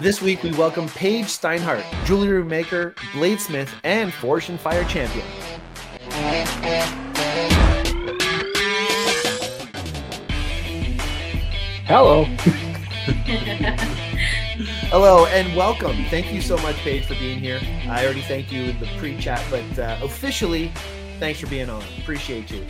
This week we welcome Page Steinhardt, jewelry maker, bladesmith, and Forged in Fire champion. Hello. Hello and welcome. Thank you so much, Page, for being here. I already thanked you in the pre-chat, but uh, officially, thanks for being on. Appreciate you.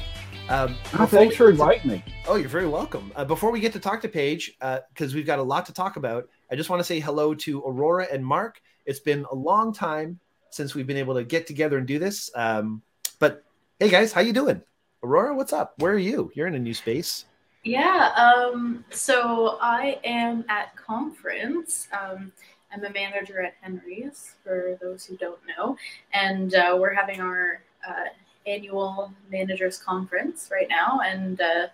Um, oh, thanks for inviting me. Oh, you're very welcome. Uh, before we get to talk to Page, because uh, we've got a lot to talk about, I just want to say hello to Aurora and Mark. It's been a long time since we've been able to get together and do this. Um, but hey, guys, how you doing? Aurora, what's up? Where are you? You're in a new space. Yeah. Um, so I am at conference. Um, I'm a manager at Henry's, for those who don't know, and uh, we're having our uh, annual managers conference right now, and uh,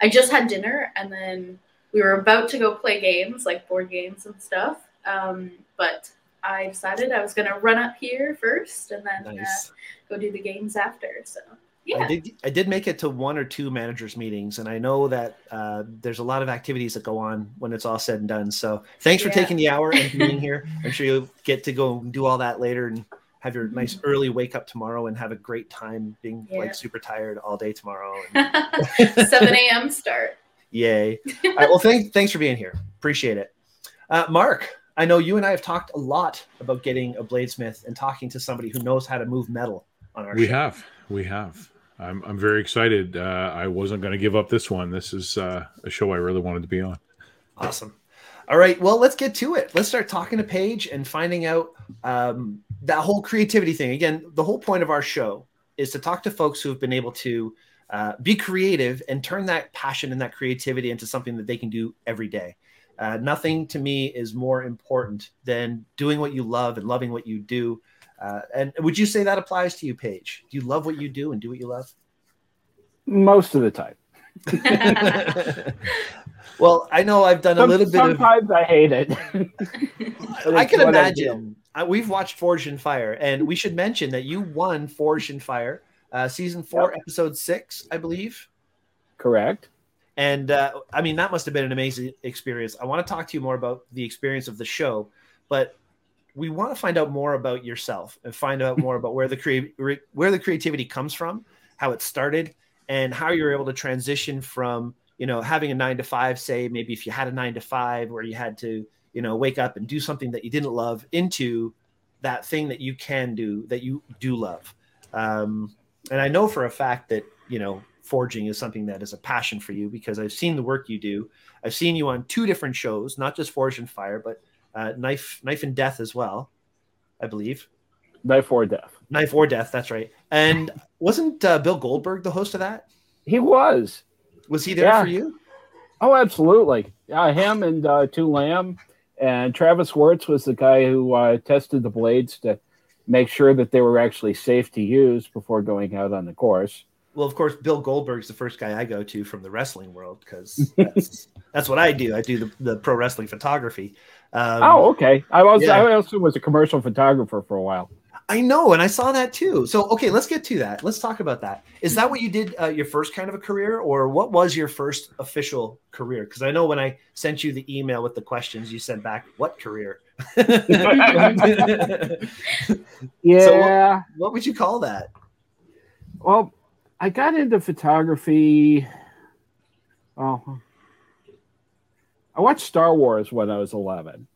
I just had dinner, and then we were about to go play games like board games and stuff. Um, but I decided I was going to run up here first, and then uh, nice. uh, go do the games after. So. Yeah. I did. I did make it to one or two managers meetings, and I know that uh, there's a lot of activities that go on when it's all said and done. So, thanks for yeah. taking the hour and being here. I'm sure you'll get to go and do all that later and have your nice mm-hmm. early wake up tomorrow and have a great time being yeah. like super tired all day tomorrow. And... 7 a.m. start. Yay. Right. Well, thanks, thanks for being here. Appreciate it. Uh, Mark, I know you and I have talked a lot about getting a bladesmith and talking to somebody who knows how to move metal on our We show. have. We have. I'm, I'm very excited. Uh, I wasn't going to give up this one. This is uh, a show I really wanted to be on. Awesome. All right. Well, let's get to it. Let's start talking to Page and finding out um, that whole creativity thing. Again, the whole point of our show is to talk to folks who have been able to uh, be creative and turn that passion and that creativity into something that they can do every day. Uh, nothing to me is more important than doing what you love and loving what you do. Uh, and would you say that applies to you, Page? Do you love what you do and do what you love? Most of the time. well, I know I've done Some, a little bit. Sometimes of, I hate it. I can imagine. I, we've watched Forged in Fire, and we should mention that you won Forged in Fire, uh, season four, yep. episode six, I believe. Correct. And uh, I mean, that must have been an amazing experience. I want to talk to you more about the experience of the show, but we want to find out more about yourself and find out more about where the crea- where the creativity comes from, how it started, and how you were able to transition from you know having a nine to five, say maybe if you had a nine to five where you had to you know wake up and do something that you didn't love into that thing that you can do that you do love. Um, and I know for a fact that you know forging is something that is a passion for you because I've seen the work you do. I've seen you on two different shows, not just Forged in Fire, but uh, Knife Knife and Death as well, I believe. Knife or Death. Knife or Death. That's right. And wasn't uh, Bill Goldberg the host of that? He was. Was he there yeah. for you? Oh, absolutely. Yeah, him and uh, Tu Lam and Travis Wuertz was the guy who uh, tested the blades to make sure that they were actually safe to use before going out on the course. Well, of course, Bill Goldberg's the first guy I go to from the wrestling world because that's, that's what I do. I do the, the pro wrestling photography. Um, oh, okay. I was yeah. I also was a commercial photographer for a while. I know, and I saw that too. So, okay, let's get to that. Let's talk about that. Is that what you did uh, your first kind of a career, or what was your first official career? Because I know when I sent you the email with the questions, you sent back, "What career?" yeah. So what, what would you call that? Well, I got into photography. Oh, I watched Star Wars when I was 11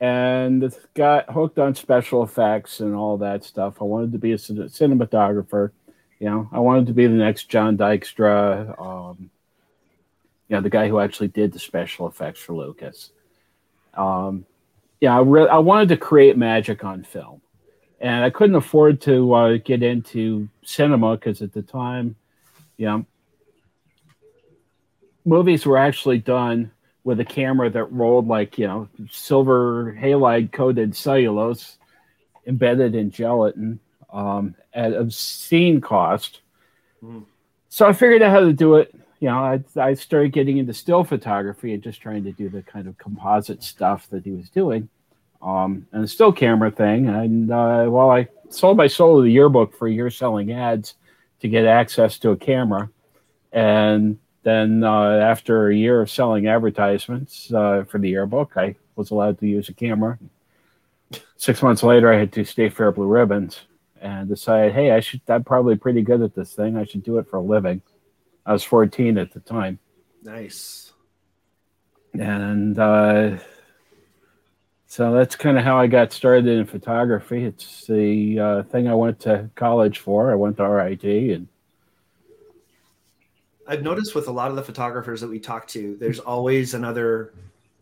and got hooked on special effects and all that stuff. I wanted to be a cinematographer. You know, I wanted to be the next John Dykstra, um, you know, the guy who actually did the special effects for Lucas. Um, yeah, I, re- I wanted to create magic on film, and I couldn't afford to uh, get into cinema because at the time, you know, movies were actually done with a camera that rolled like you know silver halide coated cellulose embedded in gelatin um, at obscene cost. Mm. So I figured out how to do it. You know, I, I started getting into still photography and just trying to do the kind of composite stuff that he was doing, um, and the still camera thing. And uh, while I sold my soul to the yearbook for a year selling ads to get access to a camera, and then uh, after a year of selling advertisements uh, for the yearbook, I was allowed to use a camera. Six months later, I had two state fair blue ribbons and decided, hey, I should. I'm probably pretty good at this thing. I should do it for a living. I was 14 at the time, Nice. and uh, so that's kind of how I got started in photography. It's the uh, thing I went to college for. I went to RIT, and I've noticed with a lot of the photographers that we talk to, there's always another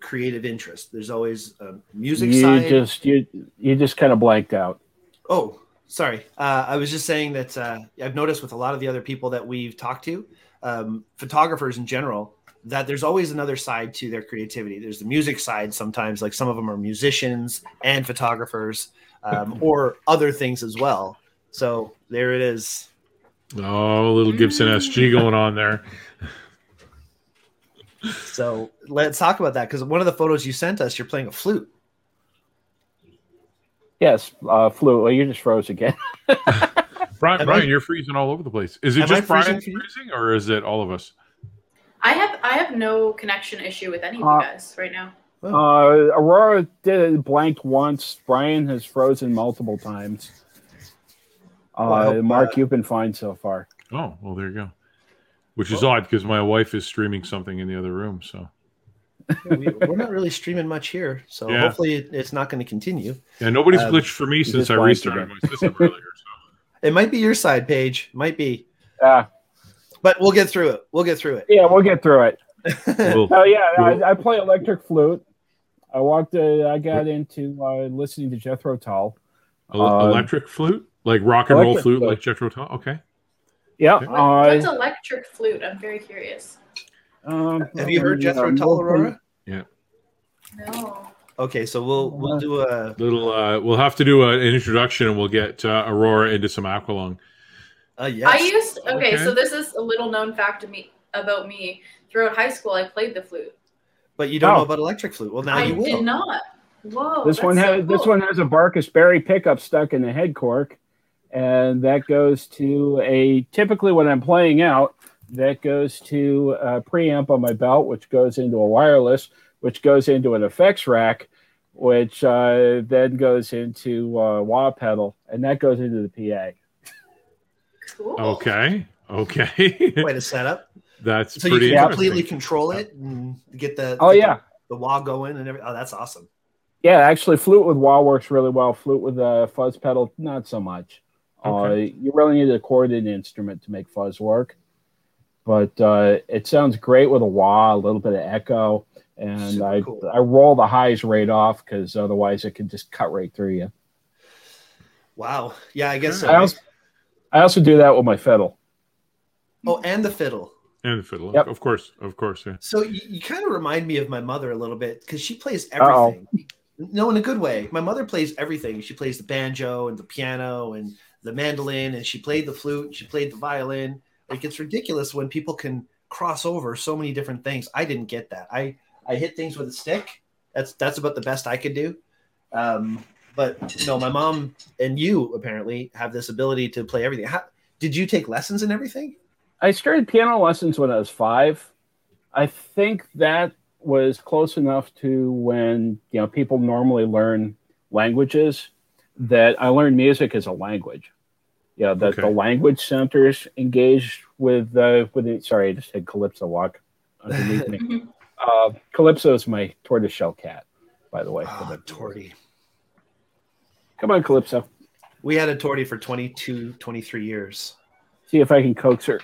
creative interest. There's always a music you side. just you you just kind of blanked out. Oh, sorry. Uh, I was just saying that uh, I've noticed with a lot of the other people that we've talked to, um, photographers in general, that there's always another side to their creativity. There's the music side sometimes, like some of them are musicians and photographers, um, or other things as well. So there it is. Oh, a little Gibson SG going on there. So let's talk about that because one of the photos you sent us, you're playing a flute. Yes, uh, flu. Well, you just froze again. Brian, Am Brian, I- you're freezing all over the place. Is it Am I just Brian freezing freezing, or is it all of us? I have I have no connection issue with any of Uh, you guys right now. Uh, Aurora did blanked once. Brian has frozen multiple times. Uh, Well, Mark, uh, you've been fine so far. Oh, well, there you go. Which is Well- odd because my wife is streaming something in the other room. So we, we're not really streaming much here, so Yeah. hopefully it, it's not going to continue. yeah, nobody's Um, glitched for me since I restarted my system earlier. So It might be your side page, might be, Yeah, but we'll get through it. We'll get through it. yeah, we'll get through it. it. We'll- Oh yeah, Cool. I, I play electric flute. I walked. Uh, I got into uh, listening to Jethro Tull. ele- Uh, electric flute, like rock and roll flute, flute. like Jethro Tull. Okay. Yeah. Okay. What, Uh, what's electric flute? I'm very curious. um, Have you heard Jethro um, Tull, Aurora? Yeah. No. Okay, so we'll we'll do a Little. Uh, we'll have to do a, an introduction, and we'll get uh, Aurora into some Aqualung. uh, yes. I used okay, Okay. so this is a little known fact to me about me. Throughout high school, I played the flute. but you don't Oh. know about electric flute. Well, now I you will. did not. Whoa. this that's one so has this one has a Barcus-Berry pickup stuck in the head cork, and that goes to a typically when I'm playing out, that goes to a preamp on my belt, which goes into a wireless, which goes into an effects rack, which uh, then goes into a wah pedal, and that goes into the PA. Cool. Okay. Okay. Quite a setup. That's So you can completely control it and get the Oh get yeah, the, the wah going and everything. Oh, that's awesome. yeah. Actually, flute with wah works really well. Flute with a fuzz pedal, not so much. Uh, you really need a chorded instrument to make fuzz work, but uh, it sounds great with a wah, a little bit of echo, and Super I cool. I roll the highs right off because otherwise it can just cut right through you. Wow. Yeah, I guess so. I also I also do that with my fiddle. oh, and the fiddle. And the fiddle, Yep. of course, of course. Yeah. So you, you kind of remind me of my mother a little bit because she plays Uh-oh. everything. No, in a good way. My mother plays everything. She plays the banjo and the piano and the mandolin, and she played the flute. She played the violin. Like it's ridiculous when people can cross over so many different things. I didn't get that. I I hit things with a stick. That's that's about the best I could do. Um, but no, my mom and you apparently have this ability to play everything. How, did you take lessons and everything? I started piano lessons when I was five. I think that was close enough to when you know people normally learn languages that I learned music as a language. Yeah, that the Okay. language centers engaged with uh, with the, sorry, I just had Calypso walk underneath me. Uh, Calypso is my tortoiseshell cat, by the way. Oh, the- Torty. Come on, Calypso. We had a Torty for 22, 23 years. See if I can coax her.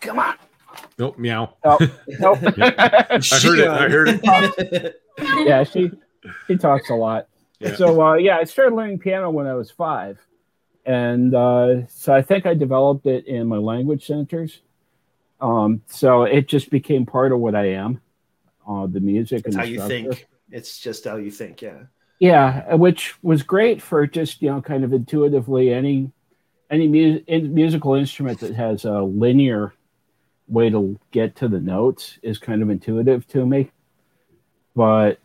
Come on. Nope. Meow. Oh, nope. I heard it. I heard it. it. yeah, she she talks a lot. Yeah. So uh, yeah, I started learning piano when I was five, and uh, so I think I developed it in my language centers. Um, so it just became part of what I am, uh, the music It's and how you think. It's just how you think. Yeah. Yeah, which was great for just you know kind of intuitively any any mu- in, musical instrument that has a linear way to get to the notes is kind of intuitive to me. But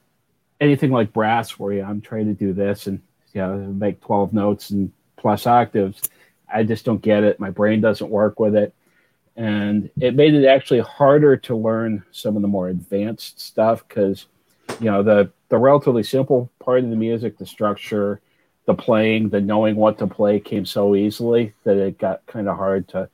anything like brass, where yeah, I'm trying to do this and yeah, make twelve notes and plus octaves, I just don't get it. My brain doesn't work with it, and it made it actually harder to learn some of the more advanced stuff because you know the the relatively simple part of the music, the structure, the playing, the knowing what to play came so easily that it got kind of hard to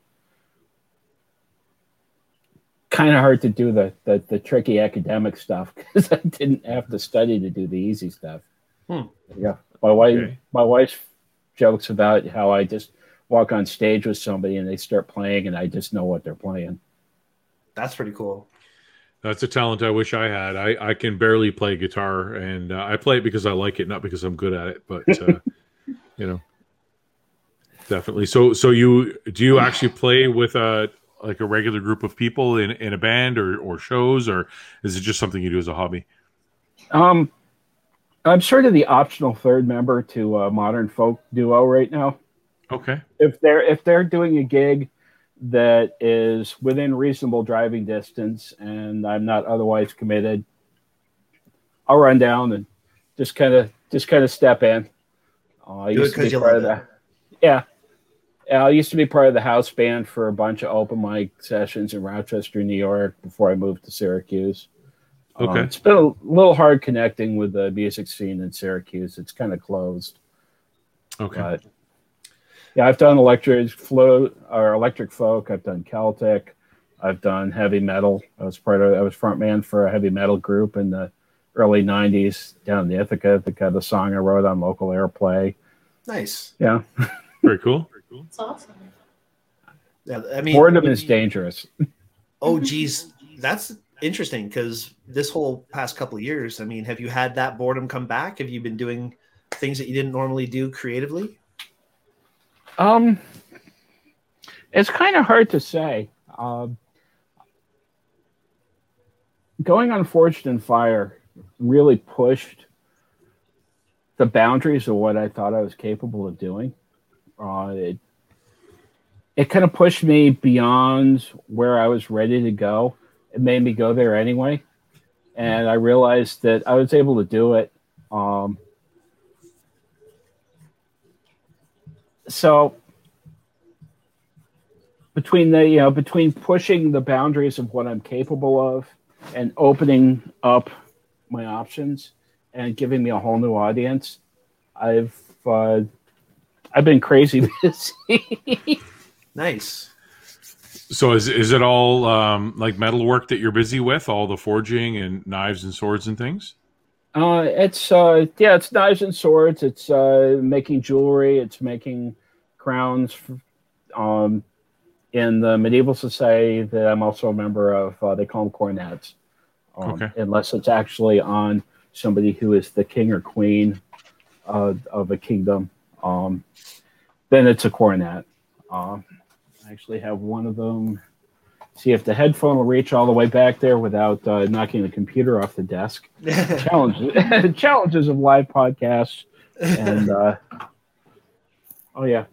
kind of hard to do the, the, the tricky academic stuff because I didn't have to study to do the easy stuff. Hmm. Yeah, my wife Okay. my wife jokes about how I just walk on stage with somebody and they start playing and I just know what they're playing. That's pretty cool. That's a talent I wish I had. I, I can barely play guitar, and uh, I play it because I like it, not because I'm good at it. But uh, you know, definitely. So, so you do you actually play with a like a regular group of people in, in a band or or shows, or is it just something you do as a hobby? Um, I'm sort of the optional third member to a modern folk duo right now. Okay. If they're if they're doing a gig that is within reasonable driving distance and I'm not otherwise committed, I'll run down and just kind of just kind of step in. Uh, I Do it used to 'cause be you part of it. the yeah. Yeah, I used to be part of the house band for a bunch of open mic sessions in Rochester, New York, before I moved to Syracuse. Um, Okay. it's been a little hard connecting with the music scene in Syracuse. It's kind of closed. Okay. But yeah, I've done electric flow or electric folk. I've done Celtic. I've done heavy metal. I was part of. I was front man for a heavy metal group in the early '90s down in Ithaca. That got a song I wrote on local airplay. Nice. Yeah, Very cool. Very cool. It's awesome. Yeah, I mean, boredom is dangerous. Oh, geez, that's interesting because this whole past couple years, I mean, have you had that boredom come back? Have you been doing things that you didn't normally do creatively? Um, it's kind of hard to say. Um, going on Forged in Fire really pushed the boundaries of what I thought I was capable of doing. Uh, it it kind of pushed me beyond where I was ready to go. It made me go there anyway, and I realized that I was able to do it. Um, so between the you know between pushing the boundaries of what I'm capable of and opening up my options and giving me a whole new audience, I've uh, I've been crazy busy. Nice. So is is it all um, like metal work that you're busy with, all the forging and knives and swords and things? Uh, it's uh, yeah, it's knives and swords. It's uh, making jewelry. It's making crowns. Um, in the medieval society that I'm also a member of, uh, they call them cornets. Um, Okay. Unless it's actually on somebody who is the king or queen uh, of a kingdom, um, then it's a coronet. I actually have one of them. See if the headphone will reach all the way back there without uh, knocking the computer off the desk challenges challenges of live podcasts and uh oh yeah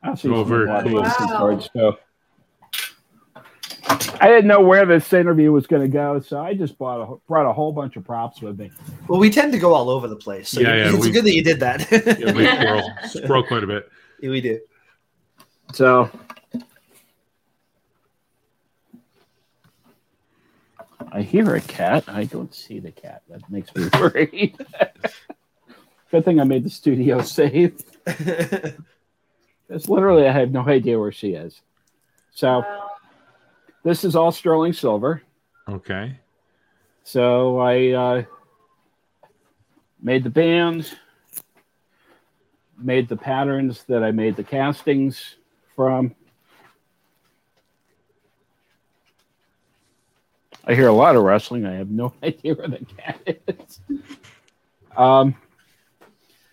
I'll see Oh, some very cool. Wow. cards, so. I didn't know where this interview was going to go, so I just bought a, brought a whole bunch of props with me. well, we tend to go all over the place. So Yeah, yeah, it's we- good that you did that. Yeah, we squirrel, squirrel quite a bit. we do. So I hear a cat. I don't see the cat. That makes me worried. Good thing I made the studio safe. Because literally, I have no idea where she is. So this is all sterling silver. Okay. So I uh, made the bands, made the patterns that I made the castings from. I hear a lot of wrestling. I have no idea where the cat is. Um,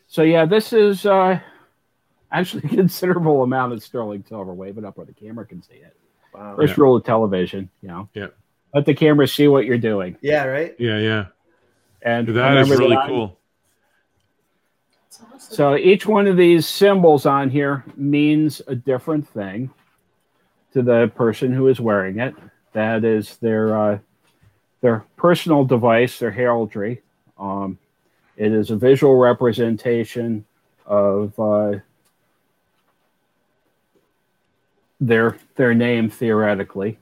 so yeah, this is uh, actually a considerable amount of sterling silver. Wave it up where the camera can see it. Wow. First rule of television, you know. Yeah. Let the camera see what you're doing. Yeah, right. Yeah, yeah. And That is remember really I'm- cool. So each one of these symbols on here means a different thing to the person who is wearing it. That is their uh, their personal device, their heraldry. Um, it is a visual representation of uh, their their name theoretically.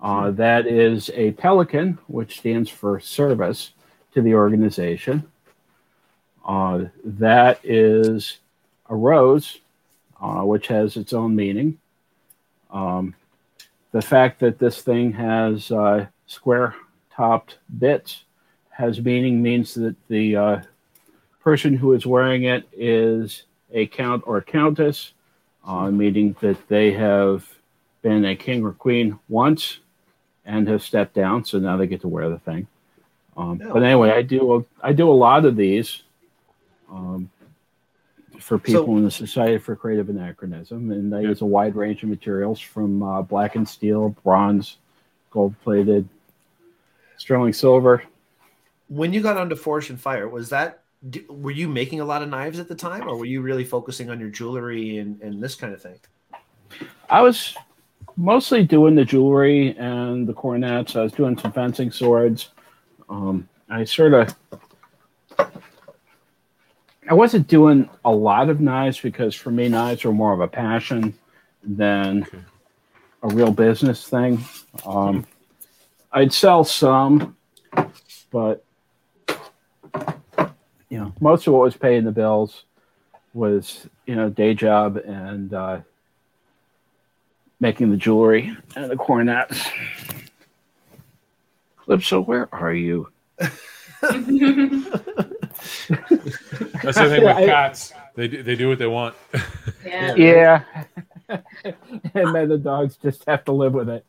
Uh, that is a pelican, which stands for service, to the organization. Uh, that is a rose, uh, which has its own meaning. Um, the fact that this thing has uh, square topped bits has meaning means that the uh, person who is wearing it is a count or countess, uh, meaning that they have been a king or queen once and have stepped down, so now they get to wear the thing. Um, Oh. But anyway, I do a, I do a lot of these um, for people So- in the Society for Creative Anachronism, and I Yeah. use a wide range of materials from uh, black and steel, bronze, gold plated, sterling silver. When you got onto Forged in Fire, was that were you making a lot of knives at the time, or were you really focusing on your jewelry and, and this kind of thing? I was mostly doing the jewelry and the coronets. I was doing some fencing swords. Um, I sort of, I wasn't doing a lot of knives because for me, knives were more of a passion than a real business thing. Um, I'd sell some, but you know, most of what was paying the bills was you know day job and uh, making the jewelry and the coronets. Calypso, where are you? That's the thing with I- cats. They do, they do what they want. yeah. Yeah. and then the dogs just have to live with it.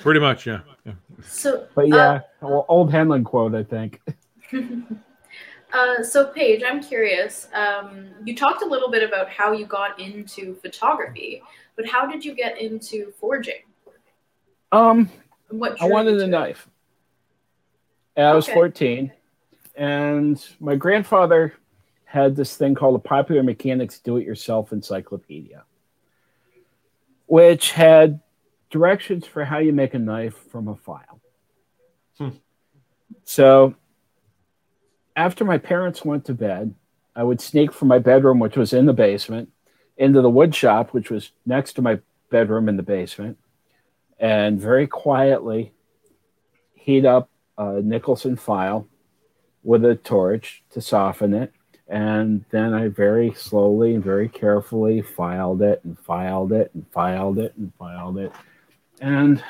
Pretty much, yeah. yeah. So, But yeah, well, old Heinlein quote, I think. uh, so Page, I'm curious. Um, you talked a little bit about how you got into photography, but how did you get into forging? Um, What I wanted a knife. And I was Okay. 14, and my grandfather had this thing called the Popular Mechanics Do It Yourself Encyclopedia, which had directions for how you make a knife from a file. Hmm. So after my parents went to bed, I would sneak from my bedroom, which was in the basement, into the wood shop, which was next to my bedroom in the basement, and very quietly heat up a Nicholson file with a torch to soften it. And then I very slowly and very carefully filed it and filed it and filed it and filed it. And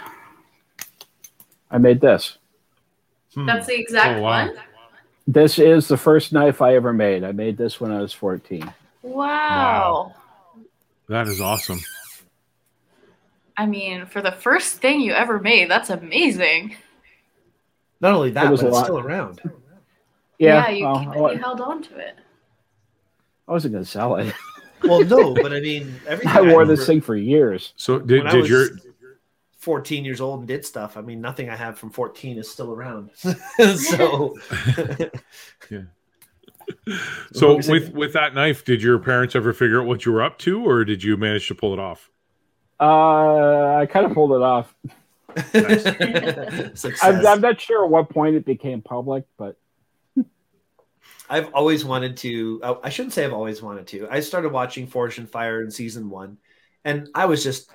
I made this. Hmm. That's the exact Oh, wow. one. This is the first knife I ever made. I made this when I was 14. Wow. That is awesome. I mean, for the first thing you ever made, that's amazing. Not only that, It was but it's lot. still around. Yeah, you, well, keep- I you held on to it. I wasn't going to sell it. Well, no, but I mean, everything I wore remember this thing for years. So did, did was your 14 years old and did stuff. I mean, nothing I have from 14 is still around. so, yeah. so What was it? with with that knife, did your parents ever figure out what you were up to, or did you manage to pull it off? Uh, I kind of pulled it off. Success. I'm, I'm not sure at what point it became public, but I've always wanted to. oh, I shouldn't say I've always wanted to. I started watching Forged in Fire in season one, and I was just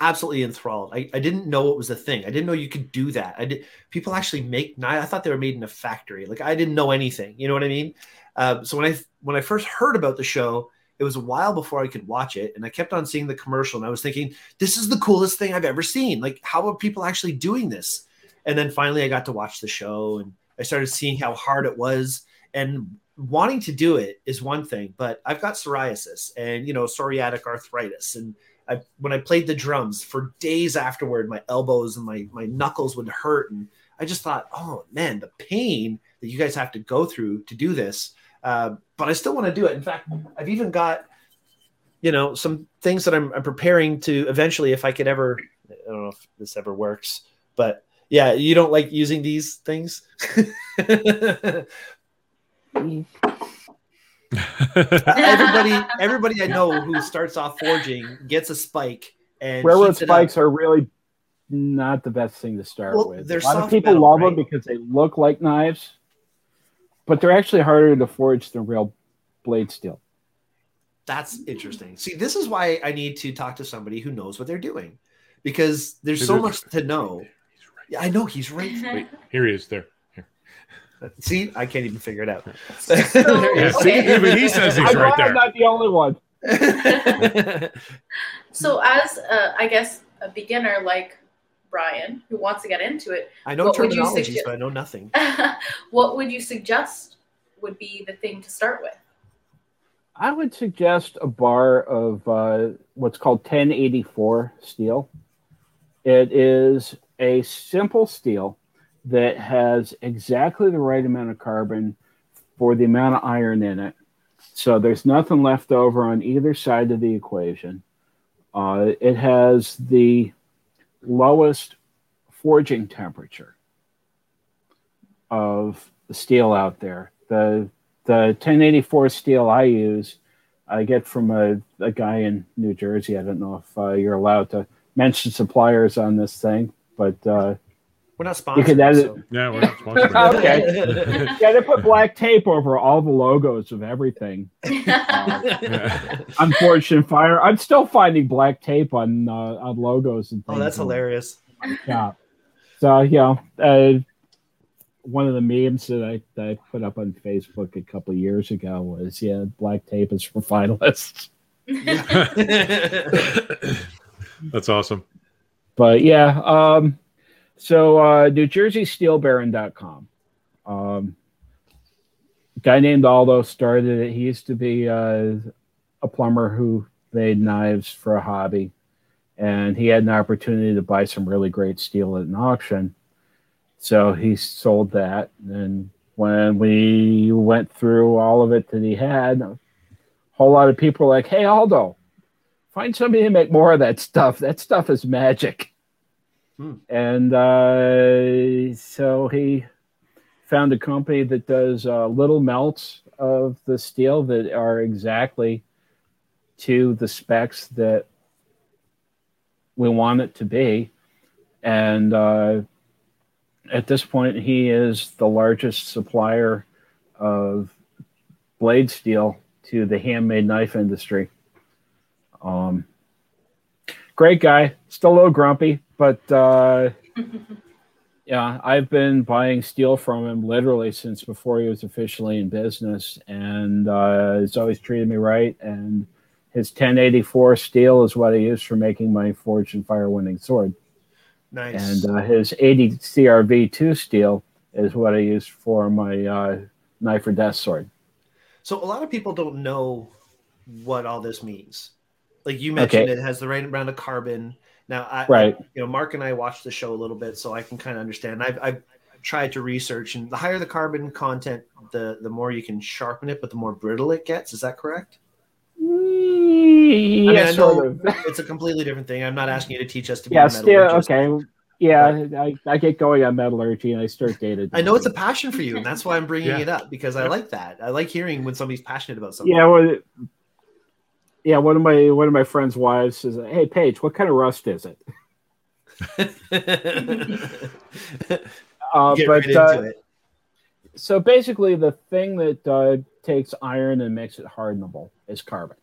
absolutely enthralled. I, I didn't know it was a thing. I didn't know you could do that. I did. People actually make. I thought they were made in a factory. Like I didn't know anything. You know what I mean? Uh, so when I when I first heard about the show, it was a while before I could watch it, and I kept on seeing the commercial, and I was thinking, this is the coolest thing I've ever seen. Like, how are people actually doing this? And then finally, I got to watch the show, and I started seeing how hard it was and wanting to do it is one thing, but I've got psoriasis and you know psoriatic arthritis, and I when I played the drums for days afterward, my elbows and my my knuckles would hurt, and I just thought, oh man, the pain that you guys have to go through to do this. Uh, but I still want to do it. In fact, I've even got you know some things that I'm, I'm preparing to eventually, if I could ever, I don't know if this ever works, but yeah, you don't like using these things. everybody everybody I know who starts off forging gets a spike and railroad heats up. spikes are really not the best thing to start Well, with. they're A lot of people metal, love right? them because they look like knives, but they're actually harder to forge than real blade steel. That's interesting. See, this is why I need to talk to somebody who knows what they're doing because there's so much to know. Yeah, I know he's right. Mm-hmm. Wait, here he is. There. Here. See, I can't even figure it out. So, Yeah, see, okay. even he says he's I'm right glad I'm not the only one. So, as uh, I guess a beginner like Brian who wants to get into it, I know What terminologies, suggest? but I know nothing. what would you suggest would be the thing to start with? I would suggest a bar of uh, what's called 1084 steel. It is a simple steel that has exactly the right amount of carbon for the amount of iron in it. So there's nothing left over on either side of the equation. Uh, it has the lowest forging temperature of steel out there. The the 1084 steel I use, I get from a, a guy in New Jersey. I don't know if uh, you're allowed to mention suppliers on this thing, but uh, We're not you sponsored. could edit. so- Yeah, we're not sponsored. Okay. Yeah, they put black tape over all the logos of everything. Yeah. On Fire, I'm still finding black tape on uh, on logos and things. oh, that's in- hilarious. Yeah. So you know, uh, one of the memes that I, that I put up on Facebook a couple of years ago was, "Yeah, black tape is for finalists." That's awesome. But yeah, um, so uh, New Jersey. Um, guy named Aldo started it. He used to be uh, a plumber who made knives for a hobby, and he had an opportunity to buy some really great steel at an auction. So he sold that, and when we went through all of it that he had, a whole lot of people were like, "Hey, Aldo, find somebody to make more of that stuff. That stuff is magic." Hmm. And uh, so he found a company that does uh, little melts of the steel that are exactly to the specs that we want it to be. And uh, at this point, he is the largest supplier of blade steel to the handmade knife industry. Um, great guy, still a little grumpy, but uh, yeah, I've been buying steel from him literally since before he was officially in business, and uh, he's always treated me right. And his 1084 steel is what I use for making my Forged in Fire winning sword, Nice. and uh, his 80 CRV2 steel is what I use for my uh, knife or death sword. So a lot of people don't know what all this means. Like you mentioned, Okay. it has the right amount of carbon. Now, I, Right. you know, Mark and I watched the show a little bit, so I can kind of understand. I've, I've tried to research, and the higher the carbon content, the the more you can sharpen it, but the more brittle it gets. Is that correct? Yeah, I mean, I sort of. it's a completely different thing. I'm not asking you to teach us to be yeah, a steel. metallurgist. Okay, yeah, I, I get going on metallurgy and I start data. I know it's a passion for you, and that's why I'm bringing Yeah. it up because I like that. I like hearing when somebody's passionate about something. Yeah, well, yeah. One of my one of my friends' wives says, "Hey, Page, what kind of rust is it?" Uh, Get but right uh, it. so basically, the thing that uh, takes iron and makes it hardenable is carbon,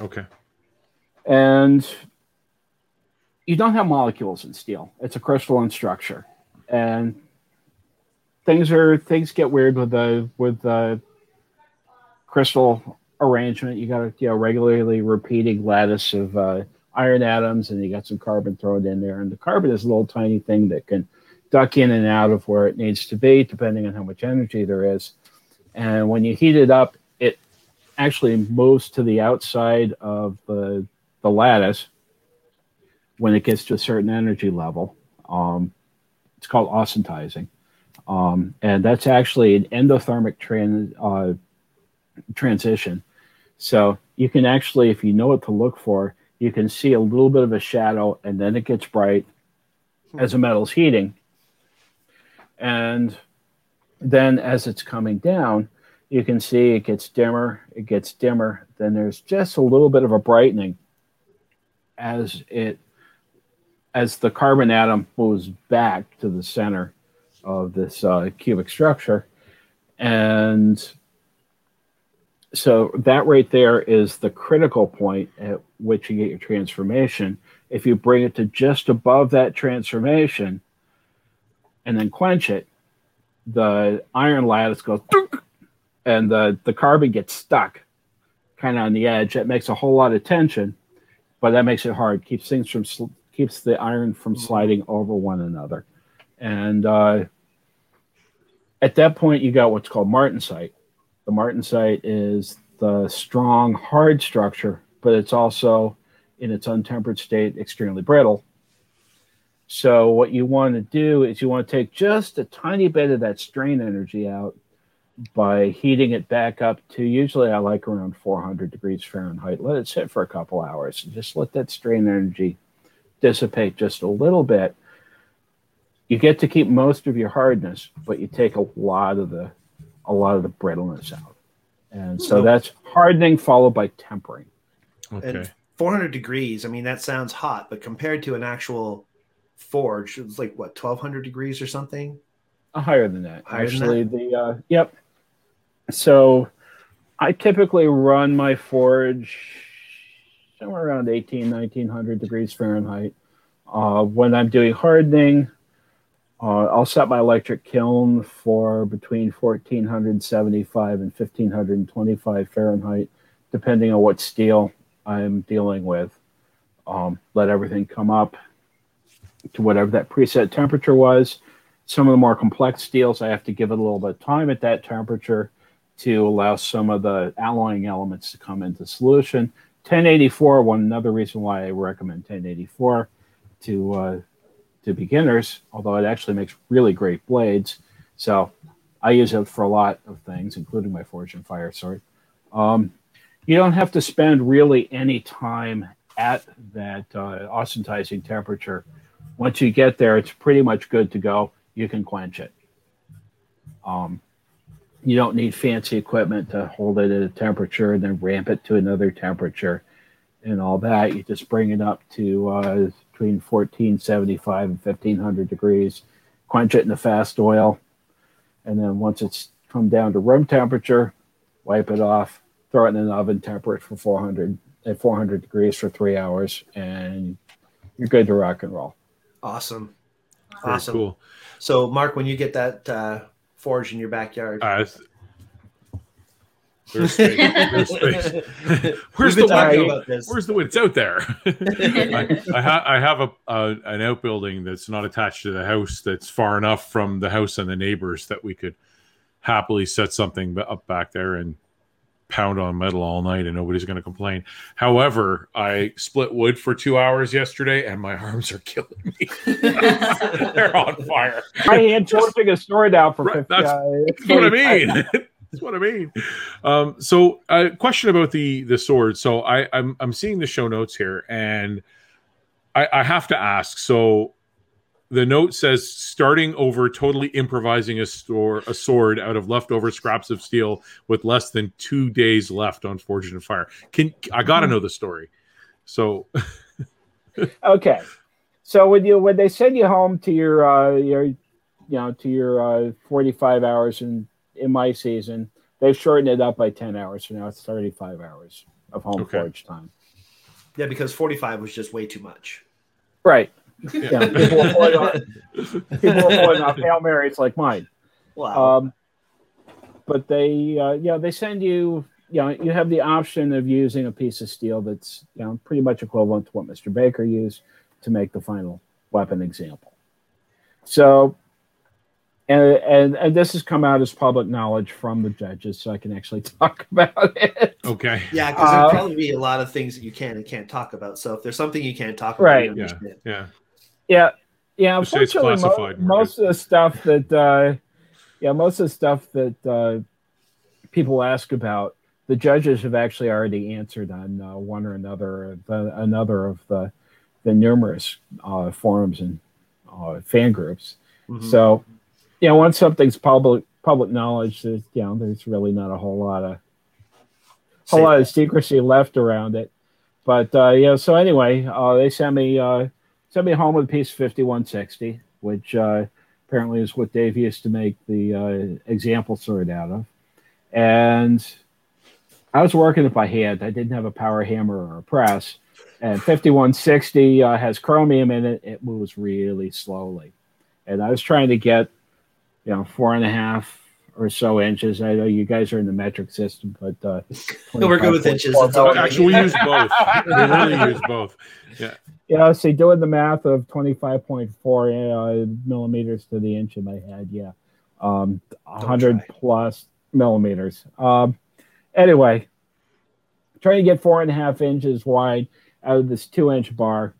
Okay. and you don't have molecules in steel. It's a crystalline structure, and things are things get weird with the with the crystal arrangement. You got a you know regularly repeating lattice of uh, iron atoms, and you got some carbon thrown in there. And the carbon is a little tiny thing that can duck in and out of where it needs to be, depending on how much energy there is. And when you heat it up, it actually moves to the outside of the the lattice when it gets to a certain energy level. Um, it's called austenitizing. Um, and that's actually an endothermic tran- uh, transition. So you can actually, if you know what to look for, you can see a little bit of a shadow and then it gets bright as the metal's heating. And then as it's coming down, you can see it gets dimmer, it gets dimmer, then there's just a little bit of a brightening as it as the carbon atom moves back to the center of this uh, cubic structure. And so that right there is the critical point at which you get your transformation. If you bring it to just above that transformation and then quench it, the iron lattice goes, and the the carbon gets stuck, kind of on the edge. That makes a whole lot of tension, but that makes it hard. Keeps things from sl- keeps the iron from sliding over one another, and uh, at that point you got what's called martensite. The martensite is the strong, hard structure, but it's also in its untempered state extremely brittle. So what you want to do is you want to take just a tiny bit of that strain energy out by heating it back up to usually I like around 400 degrees Fahrenheit. Let it sit for a couple hours and just let that strain energy dissipate just a little bit. You get to keep most of your hardness, but you take a lot of the a lot of the brittleness out. And so So- that's hardening followed by tempering. Okay. And 400 degrees, I mean, that sounds hot, but compared to an actual forge, it's like what, 1200 degrees or something? Uh, higher than that. Higher than Actually, the uh, yep. So I typically run my forge somewhere around 18, 1900 degrees Fahrenheit. Uh, when I'm doing hardening, uh, I'll set my electric kiln for between 1475 and 1525 Fahrenheit, depending on what steel I'm dealing with. Um, let everything come up to whatever that preset temperature was. Some of the more complex steels, I have to give it a little bit of time at that temperature to allow some of the alloying elements to come into solution. 1084, one another reason why I recommend 1084 to uh, to beginners, although it actually makes really great blades. So I use it for a lot of things, including my Forged in Fire sword. Um, you don't have to spend really any time at that uh, austenizing temperature. Once you get there, it's pretty much good to go. You can quench it. Um, you don't need fancy equipment to hold it at a temperature and then ramp it to another temperature and all that. You just bring it up to uh, between 1475 and 1500 degrees, quench it in a fast oil, and then once it's come down to room temperature, wipe it off, throw it in an oven, temper it for 400 at 400 degrees for three hours, and you're good to rock and roll. Awesome. Very Awesome. cool. So, Mark, when you get that uh, forge in your backyard, Uh, there's space. There's space. Where's the been talking wind? Where's the wind? It's out there. I, I, ha- I have a, a an outbuilding that's not attached to the house that's far enough from the house and the neighbors that we could happily set something up back there and pound on metal all night and nobody's going to complain. However, I split wood for two hours yesterday and my arms are killing me. They're on fire. I hand forcing a story out for Right, 50, that's- uh, That's what I 45 mean. That's what I mean. Um, so, a question about the the sword. So, I, I'm I'm seeing the show notes here, and I, I have to ask. So, the note says starting over, totally improvising a store a sword out of leftover scraps of steel with less than two days left on Forged in Fire. Can I got to know the story? So, Okay, so when you when they send you home to your uh, your you know to your uh, forty five hours in in my season, they've shortened it up by ten hours, so now it's thirty five hours of home Okay. forge time. yeah, because 45 was just way too much. Right. Yeah. Yeah, people are pulling off, people are pulling off hail marys like mine. Wow. Um, but they, uh, yeah, they send you, you know, you have the option of using a piece of steel that's, you know, pretty much equivalent to what Mr. Baker used to make the final weapon example. So, and, and, and this has come out as public knowledge from the judges, so I can actually talk about it. okay, yeah, because there'll uh, probably be a lot of things that you can and can't talk about. So, if there's something you can't talk about, Right. you yeah, yeah, Yeah, yeah. Just it's Unfortunately, mo- most of the stuff that, uh, yeah, most of the stuff that uh, people ask about, the judges have actually already answered on uh, one or another, of the, another of the the numerous uh, forums and uh, fan groups. Mhm. So, you know, once something's public public knowledge, there's you know, there's really not a whole lot of whole lot of secrecy left around it. But uh, yeah, so anyway, uh, they sent me uh, sent me home with a piece of 5160, which uh, apparently is what Dave used to make the uh, example sword out of. And I was working it by hand. I didn't have a power hammer or a press. And 5160 uh, has chromium in it. It moves really slowly. And I was trying to get you know, four and a half or so inches. I know you guys are in the metric system, but uh, We're good with inches. 25.4 okay. Actually, we use both. We really use both. Yeah, Yeah. see, doing the math of 25.4 uh, millimeters to the inch in my head, yeah. Um, 100 plus millimeters. Um, anyway, trying to get four and a half inches wide out of this two inch bar,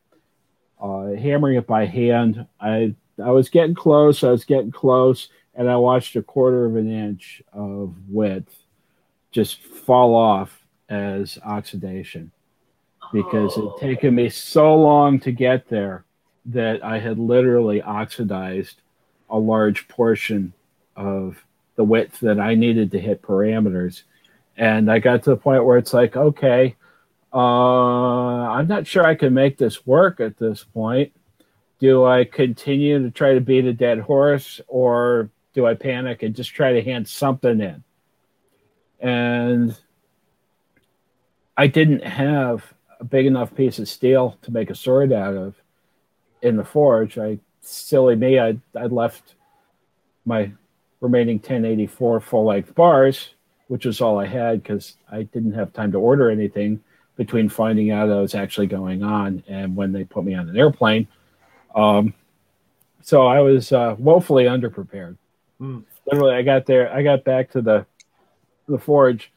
uh, hammering it by hand. I, I was getting close, I was getting close, and I watched a quarter of an inch of width just fall off as oxidation because Oh. it taken me so long to get there that I had literally oxidized a large portion of the width that I needed to hit parameters. And I got to the point where it's like, okay, uh, I'm not sure I can make this work at this point. Do I continue to try to beat a dead horse or do I panic and just try to hand something in? And I didn't have a big enough piece of steel to make a sword out of in the forge. I silly me, I I left my remaining 1084 full length bars, which was all I had because I didn't have time to order anything between finding out that was actually going on and when they put me on an airplane. Um, so I was uh, woefully underprepared. Hmm. Literally, I got there, I got back to the the forge,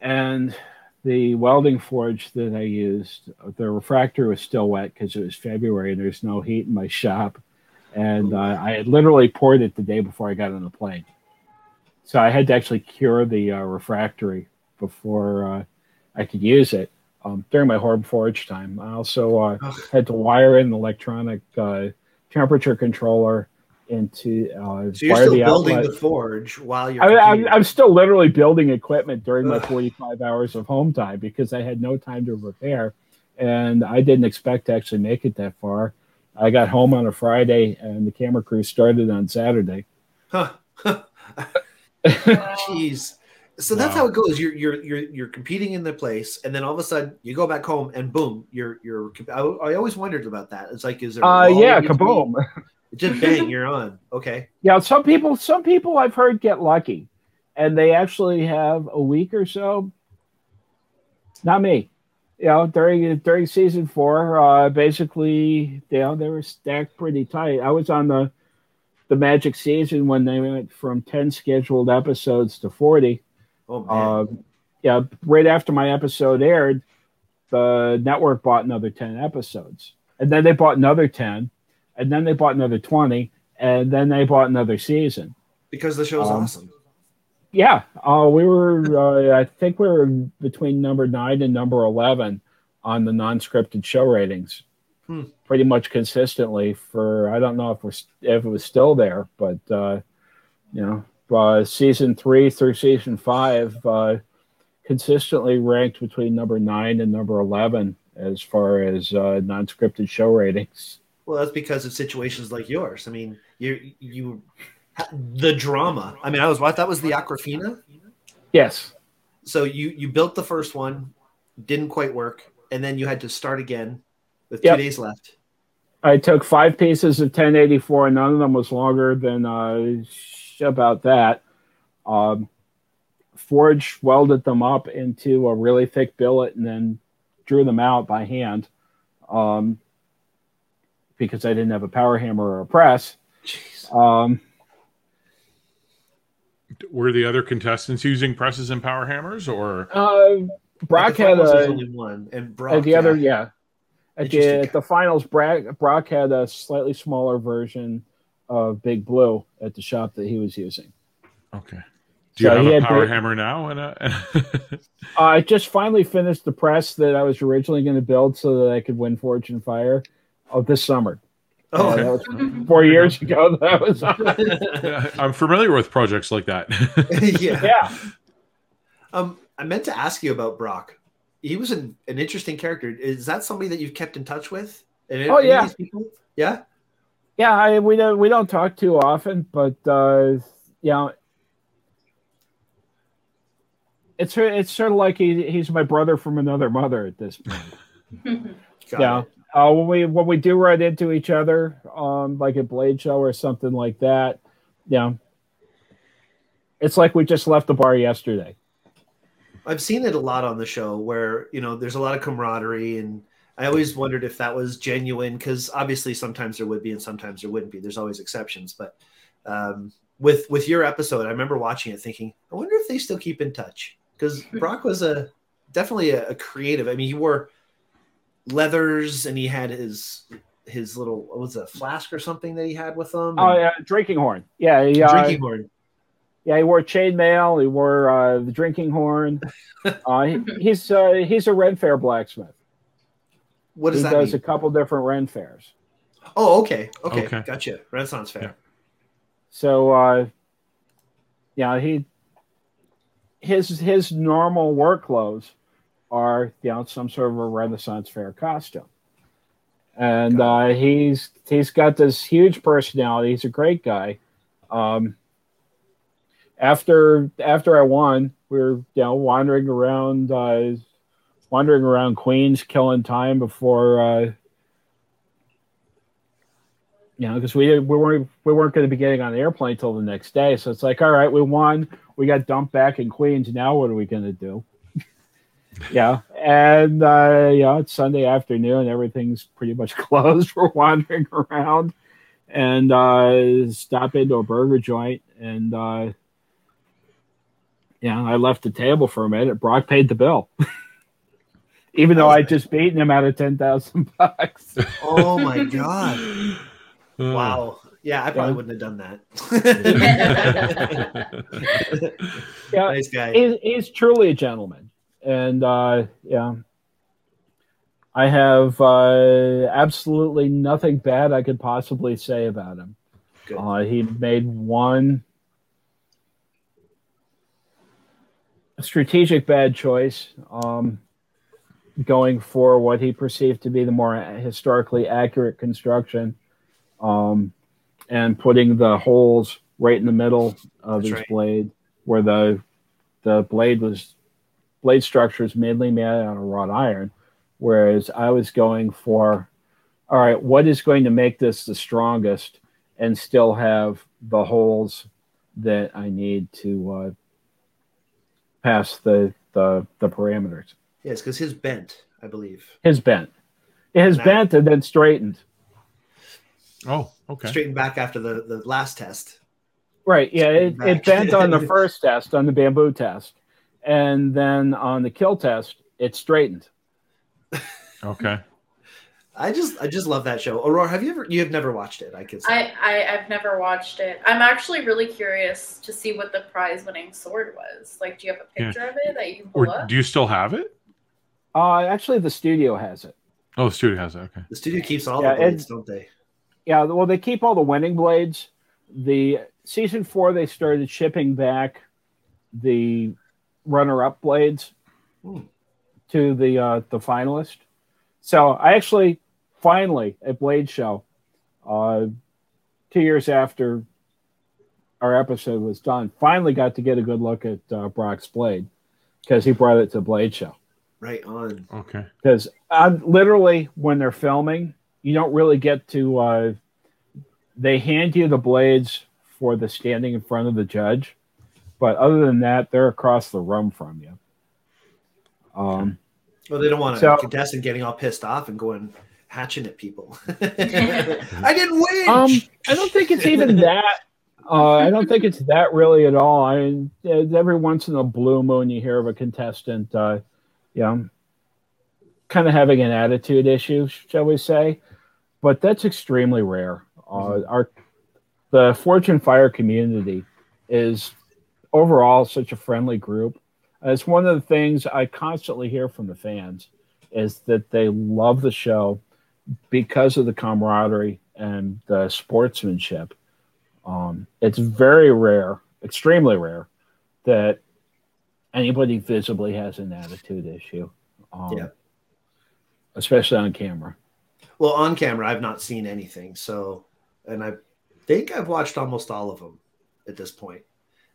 and the welding forge that I used, the refractor was still wet because it was February and there's no heat in my shop. And uh, I had literally poured it the day before I got on the plane. So I had to actually cure the uh, refractory before uh, I could use it um, during my Horb Forge time. I also uh, had to wire in an electronic uh, temperature controller into uh, So you're still the building outlet. the forge while you're. I, I'm. I'm still literally building equipment during my 45 hours of home time because I had no time to repair And I didn't expect to actually make it that far. I got home on a Friday and the camera crew started on Saturday. Huh. Jeez. So that's Wow. how it goes. You're you're you're you're competing in the place, and then all of a sudden you go back home, and boom, you're you're. I, I always wondered about that. It's like, is there? Uh, yeah, kaboom. Just bang, you're on. Okay. Yeah, some people, some people I've heard get lucky, and they actually have a week or so. Not me. You know, during during season four, uh, basically, you know, they were stacked pretty tight. I was on the the Magic season when they went from ten scheduled episodes to forty. Oh man. Um, yeah, right after my episode aired, the network bought another 10 episodes. And then they bought another 10. And then they bought another 20. And then they bought another season. because the show's um, awesome. Yeah. Uh, we were, uh, I think we were between number nine and number 11 on the non scripted show ratings. Hmm. Pretty much consistently for, I don't know if, we're, if it was still there, but, uh, you know, uh, season three through season five, uh, consistently ranked between number nine and number 11 as far as uh, non scripted show ratings. Well, that's because of situations like yours. I mean, you you the drama. I mean, I was what that was the Aquafina. Yes. So you you built the first one, didn't quite work, and then you had to start again with two Yep. days left. I took five pieces of 1084, and none of them was longer than uh, sh- about that. Um, Forge welded them up into a really thick billet and then drew them out by hand um, because I didn't have a power hammer or a press. Um, Were the other contestants using presses and power hammers, or uh, Brock the had a, only one, and at Brock the other, yeah. yeah. At the, at the finals, Brock, Brock had a slightly smaller version of Big Blue at the shop that he was using. okay? Do you So have he a had power great- hammer now? And a, I just finally finished the press that I was originally going to build so that I could win Forged in Fire oh, this summer. Oh, Uh, that was four years ago. That was I'm familiar with projects like that. yeah. yeah. Um, I meant to ask you about Brock. He was an, an interesting character. Is that somebody that you've kept in touch with? And Oh, yeah. Yeah. Yeah, I, we don't we don't talk too often, but uh, you know, it's sort- it's sort of like he, he's my brother from another mother at this point. Yeah. Uh, when we when we do run into each other, um, like a blade show or something like that, yeah, it's like we just left the bar yesterday. I've seen it a lot on the show where you know there's a lot of camaraderie, and I always wondered if that was genuine because obviously sometimes there would be and sometimes there wouldn't be. There's always exceptions, but um, with with your episode, I remember watching it thinking, I wonder if they still keep in touch because Brock was a definitely a, a creative. I mean, he wore leathers and he had his his little what was it, a flask or something that he had with him. Oh yeah, drinking horn. Yeah, he, uh, drinking horn. yeah, he wore chainmail. He wore uh, the drinking horn. uh, he, he's uh, he's a Ren Fair blacksmith. What does he that does mean? a couple different Ren fairs. oh, okay, okay, Okay. gotcha. Renaissance fair. Yeah. So uh yeah, he his his normal work clothes are you know some sort of a Renaissance fair costume. And uh he's he's got this huge personality. He's a great guy. Um after after I won, we were you know wandering around uh wandering around Queens killing time before uh you know, because we we weren't we weren't going to be getting on the airplane till the next day. So it's like, all right, we won, we got dumped back in Queens. Now what are we going to do? yeah, and uh, yeah, it's Sunday afternoon. Everything's pretty much closed. We're wandering around, and uh, stop into a burger joint, and uh, yeah, I left the table for a minute. Brock paid the bill. Even though I'd just beaten him out of ten thousand bucks. Oh my god! Uh, Wow. Yeah, I probably Yeah. wouldn't have done that. Yeah, nice guy. he's, he's truly a gentleman and uh yeah i have uh absolutely nothing bad i could possibly say about him Good. uh he made one strategic bad choice um going for what he perceived to be the more historically accurate construction um and putting the holes right in the middle of That's his right. blade where the the blade was blade structure is mainly made out of wrought iron, whereas I was going for, all right, what is going to make this the strongest and still have the holes that I need to uh, pass the, the the parameters. Yes, because his bent, I believe, His bent, his Now- bent and then straightened. Oh, okay. straightened back after the the last test. Right. Yeah. It, it bent on the first test, on the bamboo test, and then on the kill test, it straightened. Okay. I just I just love that show. Aurora, have you ever you have never watched it? I can say. I, I I've never watched it. I'm actually really curious to see what the prize-winning sword was. Like, do you have a Yeah. picture of it that you can pull Or up? do you still have it? Uh, actually, the studio has it. Oh, the studio has it. Okay. the studio keeps all Yeah, the blades, don't they? Yeah, well, they keep all the winning blades. The season four, they started shipping back the runner-up blades Hmm. to the uh, the finalist. So I actually finally at Blade Show, uh, two years after our episode was done, finally got to get a good look at uh, Brock's blade because he brought it to Blade Show. Right on. Okay. because I'm literally when they're filming, you don't really get to. Uh, they hand you the blades for the standing in front of the judge, but other than that, they're across the room from you. Um, Well, they don't want a So- contestant getting all pissed off and going hatching at people. I didn't win. um, I don't think it's even that. Uh, I don't think it's that really at all. I mean, every once in a blue moon you hear of a contestant, uh, you know, kind of having an attitude issue, shall we say? But that's extremely rare. Uh, our the Forged in Fire community is overall such a friendly group. It's one of the things I constantly hear from the fans is that they love the show because of the camaraderie and the sportsmanship. Um, it's very rare, extremely rare, that anybody visibly has an attitude issue. Um, Yeah. Especially on camera. well, on camera, I've not seen anything. So, and I think I've watched almost all of them at this point.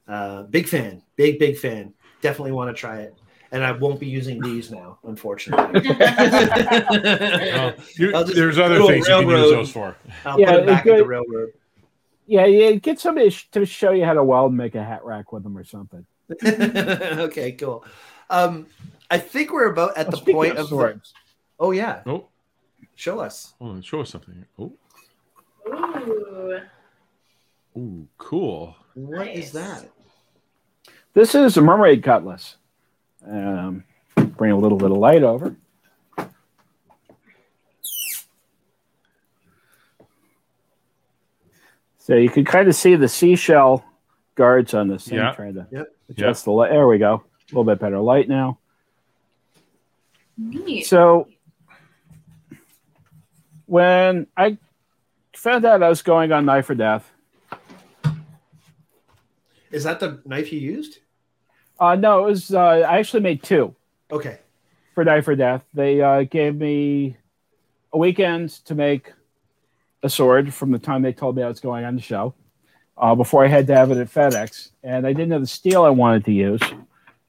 Uh, big fan, big big fan. Definitely want to try it. And I won't be using these now, unfortunately. Well, you- there's other go things you can use those for. I'll Yeah, put it back good. at the railroad. Yeah, yeah. Get somebody to show you how to weld and make a hat rack with them or something. okay, cool. Um, I think we're about at Oh, the point of of. the- oh yeah, Oh, show us. hold on, show us something. Oh, Ooh. ooh, cool. What is Nice. that? this is a mermaid cutlass. Um, bring a little bit of light over. So you can kind of see the seashell guards on this thing. Yeah. Trying to Yep. Adjust the light. There we go. A little bit better light now. Neat. So when I found out I was going on Knife or Death, Is that the knife you used? uh, no, it was uh, I actually made two Okay. for Knife or Death. They uh, gave me a weekend to make a sword from the time they told me I was going on the show. Uh, before I had to have it at FedEx, and I didn't have the steel I wanted to use.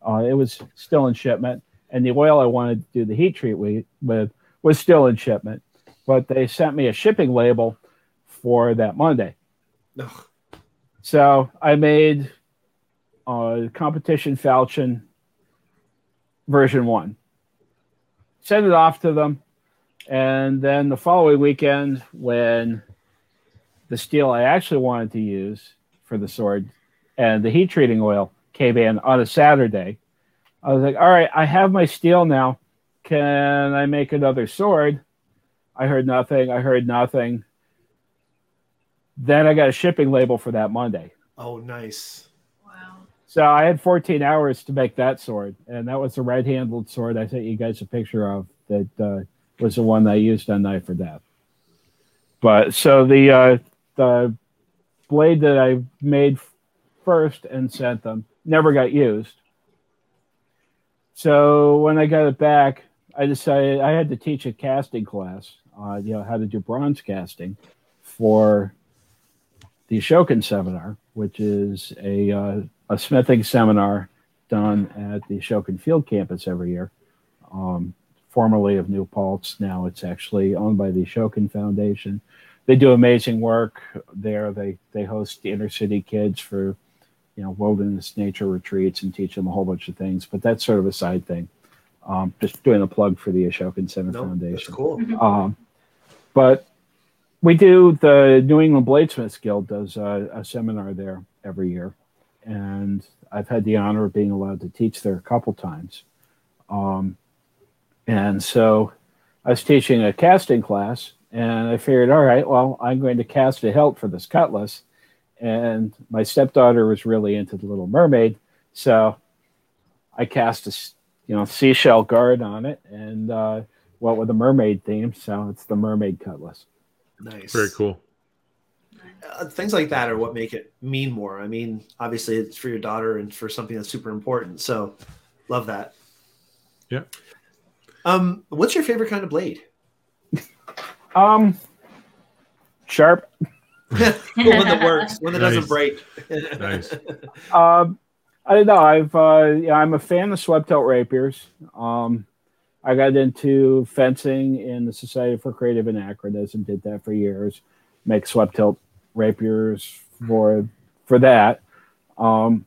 Uh, it was still in shipment, and the oil I wanted to do the heat treat with was still in shipment. But they sent me a shipping label for that Monday. No. So I made uh, competition falchion version one, sent it off to them, and then the following weekend, when the steel I actually wanted to use for the sword and the heat treating oil came in on a Saturday, I was like, "All right, I have my steel now. Can I make another sword?" I heard nothing. I heard nothing. Then I got a shipping label for that Monday. Oh, nice. Wow. So I had 14 hours to make that sword, and that was the red-handled sword I sent you guys a picture of. That uh, was the one I used on Knife or Death. But so the uh, the blade that I made first and sent them never got used. So when I got it back, I decided I had to teach a casting class, uh, you know, how to do bronze casting for the Ashokan seminar, which is a uh, a smithing seminar done at the Ashokan Field Campus every year. Um, formerly of New Paltz, now it's actually owned by the Ashokan Foundation. They do amazing work there. They they host the inner city kids for you know wilderness nature retreats and teach them a whole bunch of things. But that's sort of a side thing. Um, just doing a plug for the Ashokan Center No, that's Foundation. cool. Um, but we do the New England Bladesmiths Guild does a, a seminar there every year, and I've had the honor of being allowed to teach there a couple times. Um, and so I was teaching a casting class, and I figured, all right, well, I'm going to cast a help for this cutlass. And my stepdaughter was really into the Little Mermaid, so I cast a you know seashell guard on it, and uh, went with a mermaid theme, so it's the mermaid cutlass. Nice. Very cool. Uh, things like that are what make it mean more. I mean, obviously, it's for your daughter and for something that's super important. So, love that. Yeah. Um, what's your favorite kind of blade? Um, sharp. the one that works, one that Nice. doesn't break. Nice. Um, I don't know. I've uh, yeah, I'm a fan of swept hilt rapiers. Um, I got into fencing in the Society for Creative Anachronism. Did that for years. Make swept hilt rapiers for for that. Um,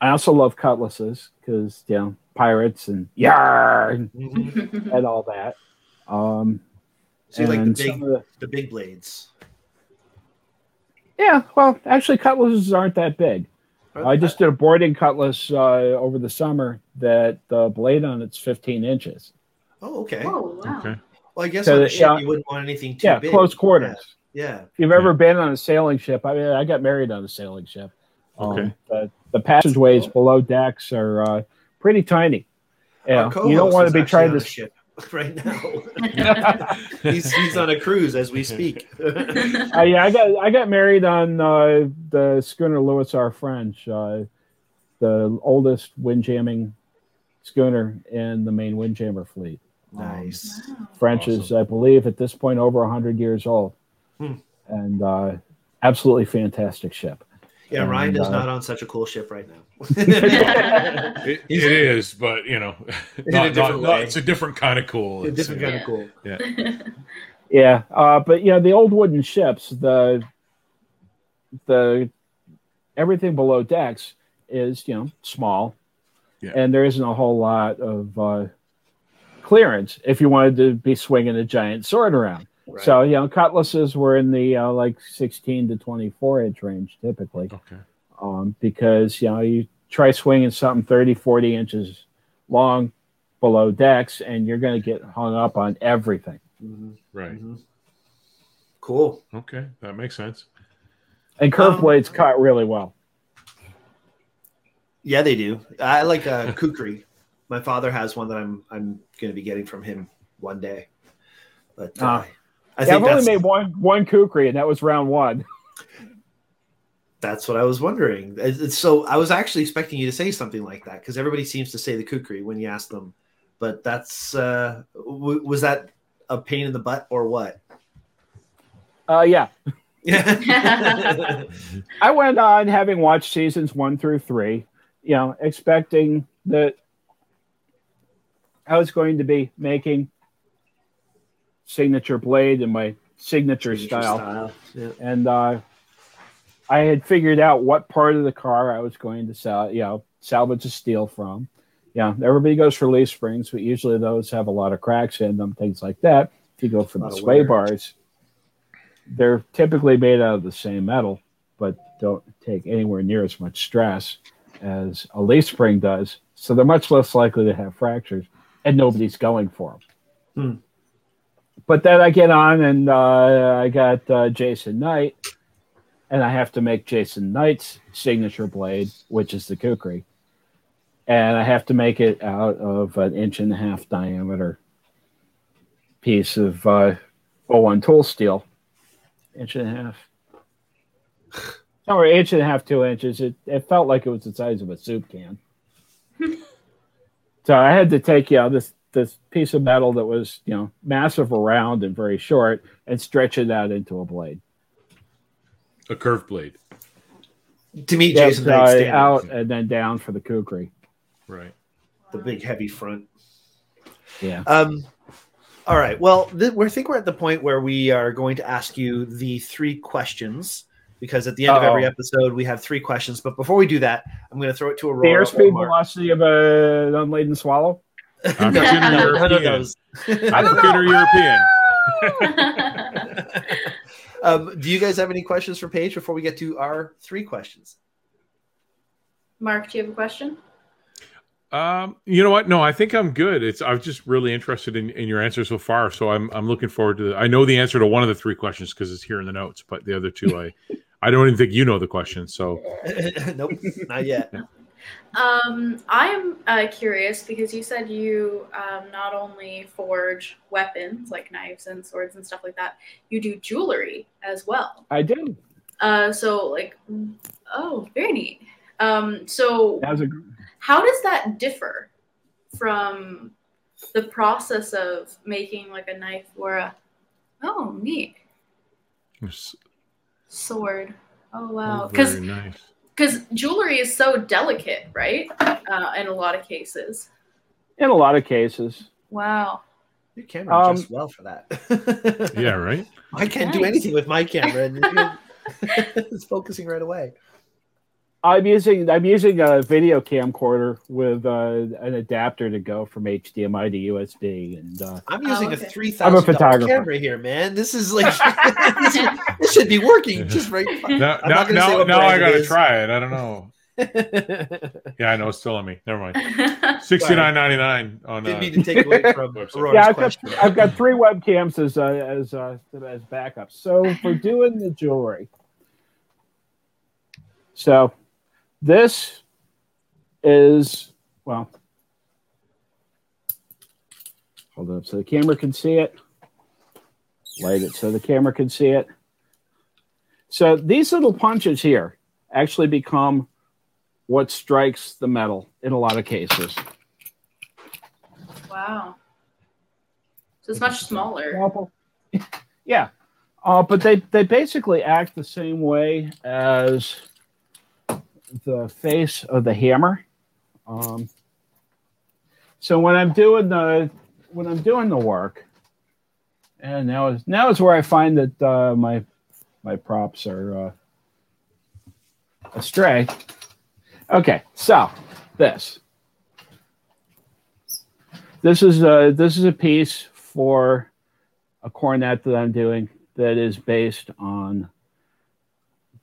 I also love cutlasses because you know pirates and yar and, Mhm. and all that. Um, So you like the big, the- the big blades. yeah, well, actually, cutlasses aren't that big. I just did a boarding cutlass uh, over the summer that the blade on it's 15 inches. Oh, okay. Oh wow. Okay. Well, I guess So on the- a ship yeah. you wouldn't want anything too yeah, big. close quarters. Yeah. If you've ever been on a sailing ship, I mean, I got married on a sailing ship. Um, Okay. but the passageways Cool. below decks are uh, pretty tiny. Yeah, Our you don't want to be trying to. ship right now. he's he's on a cruise as we speak. Uh, yeah, I got I got married on uh, the schooner Lewis R. French, uh, the oldest windjamming schooner in the Maine windjammer fleet. Um, nice. Wow. French is, I believe, at this point over 100 years old. Hmm. And uh, absolutely fantastic ship. Yeah, Ryan is uh, not on such a cool ship right now. It, it is, but you know, not, not, not, it's a different kind of cool. A It's, different uh, kind of cool. Yeah, uh, but you know the old wooden ships. The the everything below decks is you know small, Yeah. and there isn't a whole lot of uh, clearance if you wanted to be swinging a giant sword around. Right. So you know, cutlasses were in the uh, like 16 to 24 inch range typically, Okay. um, because you know you try swinging something 30, 40 inches long below decks, and you're going to get hung up on everything. Mhm, Right. mhm. Cool. Okay. That makes sense. And curve Um, blades cut really well. Yeah, they do. I like uh, kukri. My father has one that I'm I'm going to be getting from him one day. But uh, Ah. I Yeah, think I've only made one one kukri, and that was round one. that's what I was wondering. So I was actually expecting you to say something like that because everybody seems to say the kukri when you ask them. But that's uh, w- was that a pain in the butt or what? Uh, yeah, Yeah. I went on having watched seasons one through three, you know, expecting that I was going to be making signature blade and my signature, style. Yeah. and uh, I had figured out what part of the car I was going to sell, you know, salvage the steel from. Yeah, everybody goes for leaf springs, but usually those have a lot of cracks in them, things like that. If you go for the sway bars, they're typically made out of the same metal, but don't take anywhere near as much stress as a leaf spring does. So they're much less likely to have fractures, and nobody's going for them. Hmm. But then I get on, and uh, I got uh, Jason Knight, and I have to make Jason Knight's signature blade, which is the kukri, and I have to make it out of an inch and a half diameter piece of uh, O1 tool steel, inch and a half. Somewhere inch and a half, two inches. It, it felt like it was the size of a soup can. so I had to take you know this this piece of metal that was you know massive around and very short and stretch it out into a blade. A curved blade. To meet Yeah, Jason so Knight's out and then down for the kukri. Right. the big heavy front. Yeah. Um, all right. Well, th- we think we're at the point where we are going to ask you the three questions because at the end of every episode we have three questions. But before we do that, I'm going to throw it to The Aurora. airspeed velocity of an unladen swallow. African no, or no, none of European? those. African or European? um, do you guys have any questions for Page before we get to our three questions? Mark, do you have a question? Um, you know what? No, I think I'm good. It's I'm just really interested in, in your answer so far. So I'm I'm looking forward to. The, I know the answer to one of the three questions because it's here in the notes, but the other two I I don't even think you know the question. So nope, not yet. Um, I'm uh, curious because you said you um, not only forge weapons like knives and swords and stuff like that, you do jewelry as well. I do. Uh, so like, oh, very neat. Um, so That was a how does that differ from the process of making like a knife or a oh neat sword? Oh wow, because very nice. Because jewelry is so delicate, right? Uh, in a lot of cases. in a lot of cases. Wow. Your camera Um, adjusts well for that. Yeah, right. I can't do anything with my camera, and it's focusing right away. I'm using I'm using a video camcorder with uh, an adapter to go from HDMI to USB, and uh, I'm Oh, using okay. a three I'm a thousand dollar photographer. camera here, man. This is like this, is- this should be working just right. Now, I'm now, not now, now I gotta is. try it. I don't know. Yeah, I know it's still on me. Never mind. Sixty nine ninety nine on. Didn't Uh, mean to take away from yeah, I've got. I've got three webcams as uh, as uh, as backup. So for doing the jewelry, so this is well. Hold up so the camera can see it. Light it so the camera can see it. So these little punches here actually become what strikes the metal in a lot of cases. wow. So it's much smaller. Yeah, uh, but they they basically act the same way as the face of the hammer. Um, so when I'm doing the when I'm doing the work, and now is now is where I find that uh, my my props are uh, astray. Okay, so this. This is a this is a piece for a cornet that I'm doing that is based on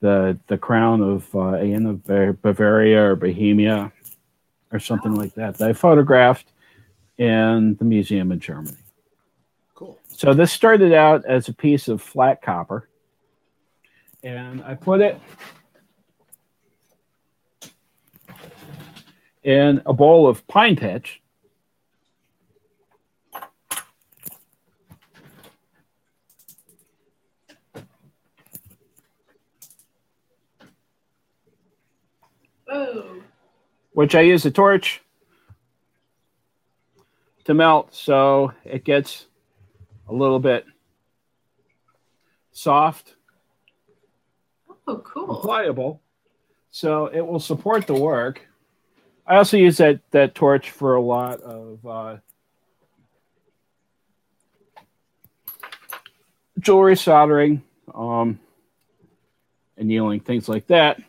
the the crown of uh, Anne of Bavaria or Bohemia or something like that that I photographed in the museum in Germany. Cool. So this started out as a piece of flat copper, and I put it in a bowl of pine pitch. Oh. Which I use a torch to melt so it gets a little bit soft, Oh, cool. pliable, so it will support the work. I also use that that torch for a lot of uh, jewelry soldering, um, annealing, things like that.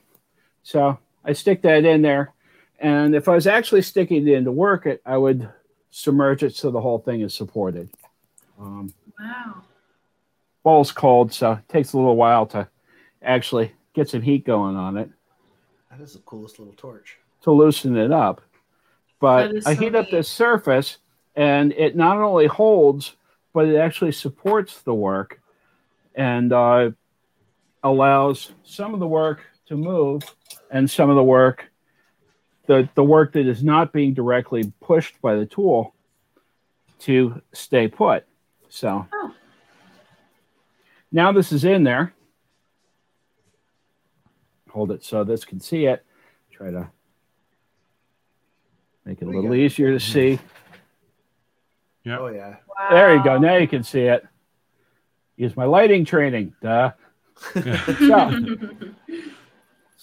So I stick that in there, and if I was actually sticking it in to work it, I would submerge it so the whole thing is supported. Um, Wow. bowl's cold, so it takes a little while to actually get some heat going on it That is the coolest little torch. to loosen it up. But That is I so heat up neat. this surface, and it not only holds, but it actually supports the work and uh, allows some of the work to move and some of the work, the, the work that is not being directly pushed by the tool, to stay put. So Oh. now this is in there. Hold it so this can see it. Try to make it a little easier to see. Yeah. Oh yeah. Wow. There you go. Now you can see it. Use my lighting training. Duh. So,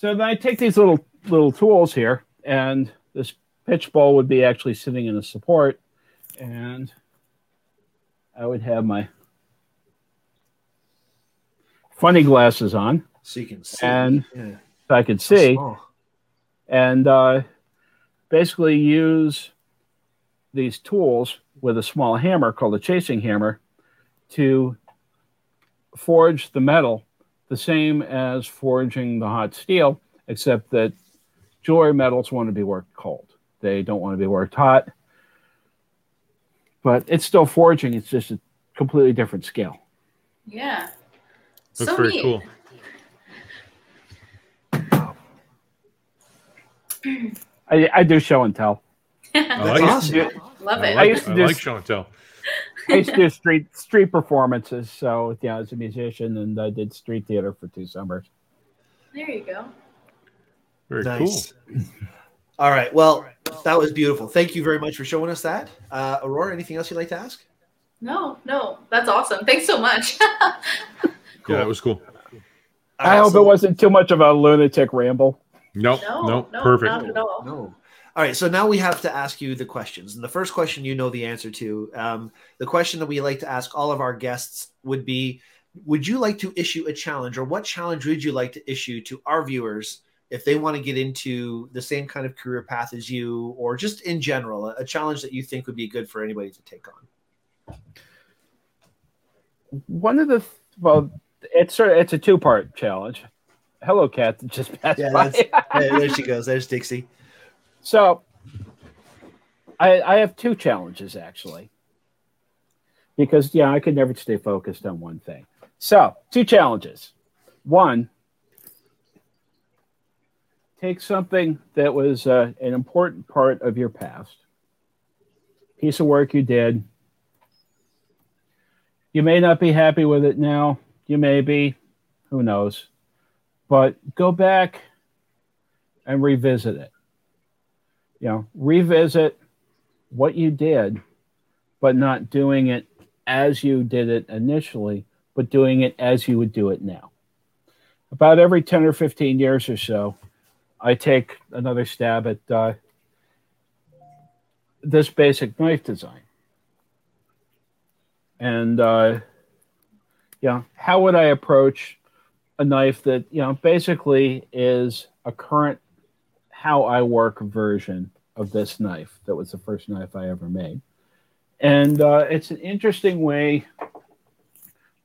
so then I take these little little tools here, and this pitch bowl would be actually sitting in a support, and I would have my funny glasses on, so you can see. and yeah. I could see. and uh, basically use these tools with a small hammer called a chasing hammer to forge the metal the same as forging the hot steel, except that jewelry metals want to be worked cold. They don't want to be worked hot. But it's still forging, it's just a completely different scale. Yeah. That's so very neat. cool. I, I do show and tell. I That's like it. Love it. I like, used to I do- like show and tell. I used to do street street performances. So yeah, as a musician, and I did street theater for two summers. There you go. Very Nice. All right. Well, that was beautiful. Thank you very much for showing us that. Uh, Aurora, anything else you'd like to ask? No, no, that's awesome. Thanks so much. cool. Yeah, that was cool. All I hope it wasn't too much of a lunatic ramble. Nope. no, nope. no, Perfect. not at all. No. All right, so now we have to ask you the questions. And the first question you know the answer to. Um, the question that we like to ask all of our guests would be Would you like to issue a challenge, or what challenge would you like to issue to our viewers if they want to get into the same kind of career path as you, or just in general, a, challenge that you think would be good for anybody to take on? One of the well, it's sort of it's a two part challenge. Hello, cat just passed Yeah, by. there she goes. There's Dixie. So, I I have two challenges actually, because yeah, I could never stay focused on one thing. So, two challenges. One, take something that was uh, an important part of your past, piece of work you did. You may not be happy with it now. You may be, who knows? But go back and revisit it you know, revisit what you did, but not doing it as you did it initially, but doing it as you would do it now. About every 10 or 15 years or so, I take another stab at uh, this basic knife design. And, uh, you know, how would I approach a knife that, you know, basically is a current how I work version of this knife. That was the first knife I ever made, and uh, it's an interesting way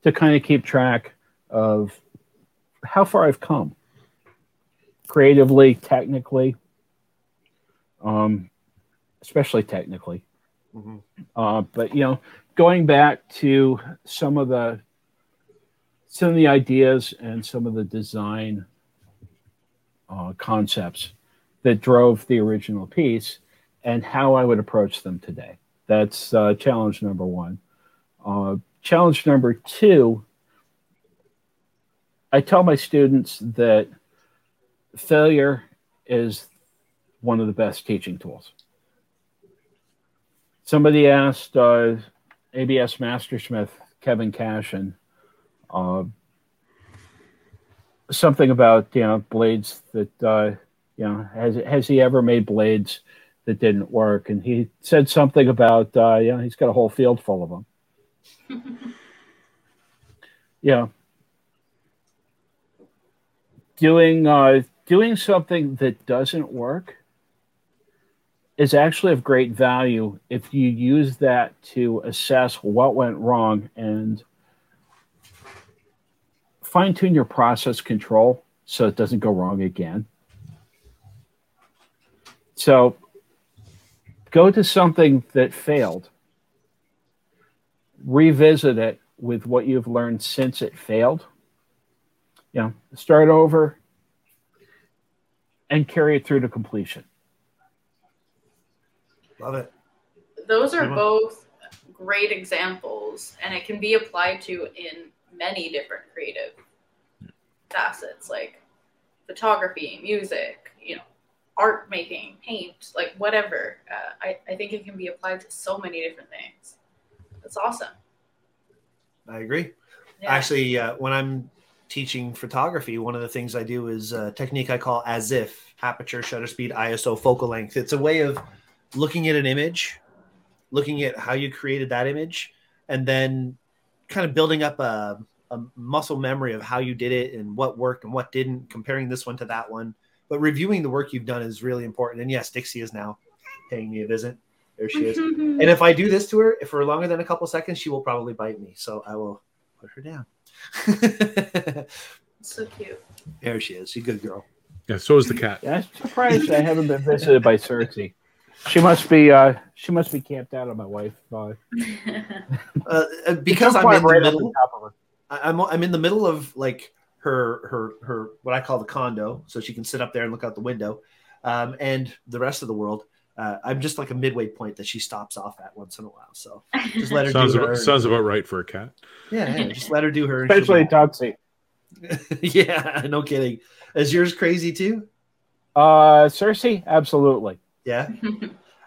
to kind of keep track of how far I've come creatively, technically, um, especially technically. Mhm. Uh, but you know, going back to some of the some of the ideas and some of the design uh, concepts that drove the original piece, and how I would approach them today. That's uh, challenge number one. Uh, challenge number two. I tell my students that failure is one of the best teaching tools. Somebody asked uh, ABS Mastersmith Kevin Cashen uh, something about you know blades that uh, you know has has he ever made blades that didn't work? And he said something about uh, you know he's got a whole field full of them. yeah, doing uh, doing something that doesn't work is actually of great value if you use that to assess what went wrong and fine tune your process control so it doesn't go wrong again. So go to something that failed, revisit it with what you've learned since it failed. You know, start over and carry it through to completion. Love it. Those are both great examples, and it can be applied to in many different creative facets like photography, music, you know, art making, paint, like whatever. Uh, I, I think it can be applied to so many different things. That's awesome. I agree. Yeah. Actually, uh, when I'm teaching photography, one of the things I do is a technique I call as if aperture, shutter speed, ISO, focal length. It's a way of looking at an image, looking at how you created that image, and then kind of building up a, a muscle memory of how you did it and what worked and what didn't, comparing this one to that one. But reviewing the work you've done is really important. And yes, Dixie is now paying me a visit. There she is. And if I do this to her if for longer than a couple seconds, she will probably bite me. So I will put her down. so cute. there she is. She's a good girl. Yeah, so is the cat. Yeah, I'm surprised I haven't been visited by Cersei. She must be uh, she must be camped out on my wife. Uh, Uh, uh, because I'm in the right up middle. on top of her. I'm I'm in the middle of like her her her what I call the condo, so she can sit up there and look out the window, um, and the rest of the world. Uh, I'm just like a midway point that she stops off at once in a while. So just let her Sounds do her. about, sounds about right for a cat. yeah, yeah, just let her do her. Especially be- Tootsie. yeah, no kidding. Is yours crazy too? Uh, Cersei, absolutely. Yeah.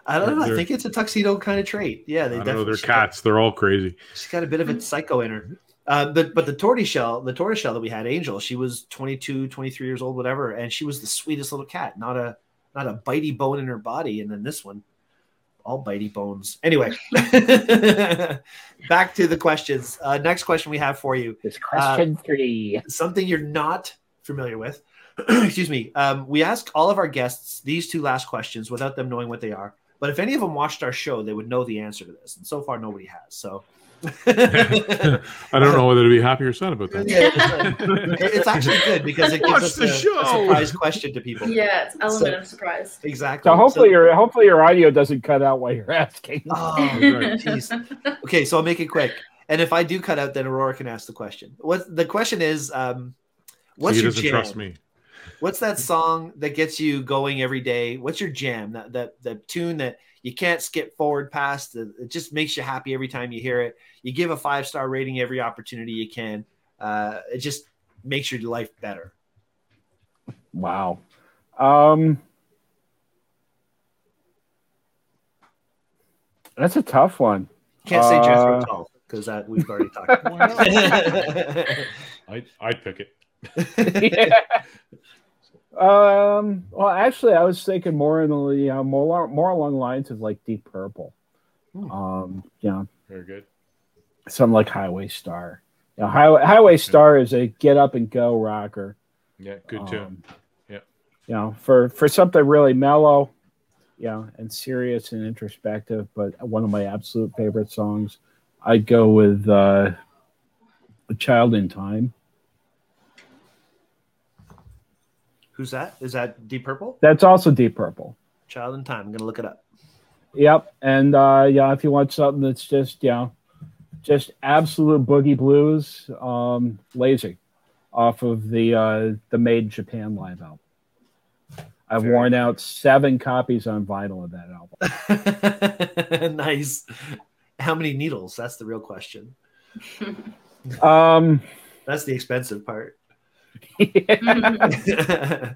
I don't know. I think it's a tuxedo kind of trait. Yeah, they I don't know. definitely. They're she's got- cats. They're all crazy. She's got a bit of a psycho in her. Uh, but but the tortoiseshell, the tortoiseshell that we had, Angel, she was 22, 23 years old, whatever, and she was the sweetest little cat. Not a not a bitey bone in her body. And then this one, all bitey bones. Anyway, back to the questions. Uh, next question we have for you It's question Uh, three. something you're not familiar with. Excuse me. Um, we ask all of our guests these two last questions without them knowing what they are. But if any of them watched our show, they would know the answer to this. And so far, nobody has. So. I don't know whether to be happy or sad about that. Yeah, it's, it's actually good because it gives Watch us the a, show. a surprise question to people. yeah, it's element So- of surprise. Exactly. So hopefully So- your hopefully your audio doesn't cut out while you're asking. Oh, right. jeez. Okay, so I'll make it quick. And if I do cut out, then Aurora can ask the question. What the question is? Um, what's he your doesn't jam? trust me. What's that song that gets you going every day? What's your jam? That that that tune that you can't skip forward past. That it just makes you happy every time you hear it. You give a five star rating every opportunity you can. Uh, it just makes your life better. Wow. Um, that's a tough one. Can't say Jethro Uh, Tull because that we've already talked about. I'd, I'd pick it. Um. Well, actually, I was thinking more in the you know, more more along the lines of like Deep Purple. Hmm. Um. You know, Very good. something like Highway Star. You know, Highway Highway Star is a get up and go rocker. Yeah, good too. Um, Yeah. you know, for for something really mellow, you know, and serious and introspective, but one of my absolute favorite songs, I'd go with uh, "A Child in Time." Who's that? Is that Deep Purple? That's also Deep Purple. Child in Time. I'm gonna look it up. Yep, and uh, yeah, if you want something that's just you know, just absolute boogie blues, um, "Lazy," off of the uh, the Made in Japan live album. I've Very worn out seven copies on vinyl of that album. nice. How many needles? That's the real question. Um, That's the expensive part.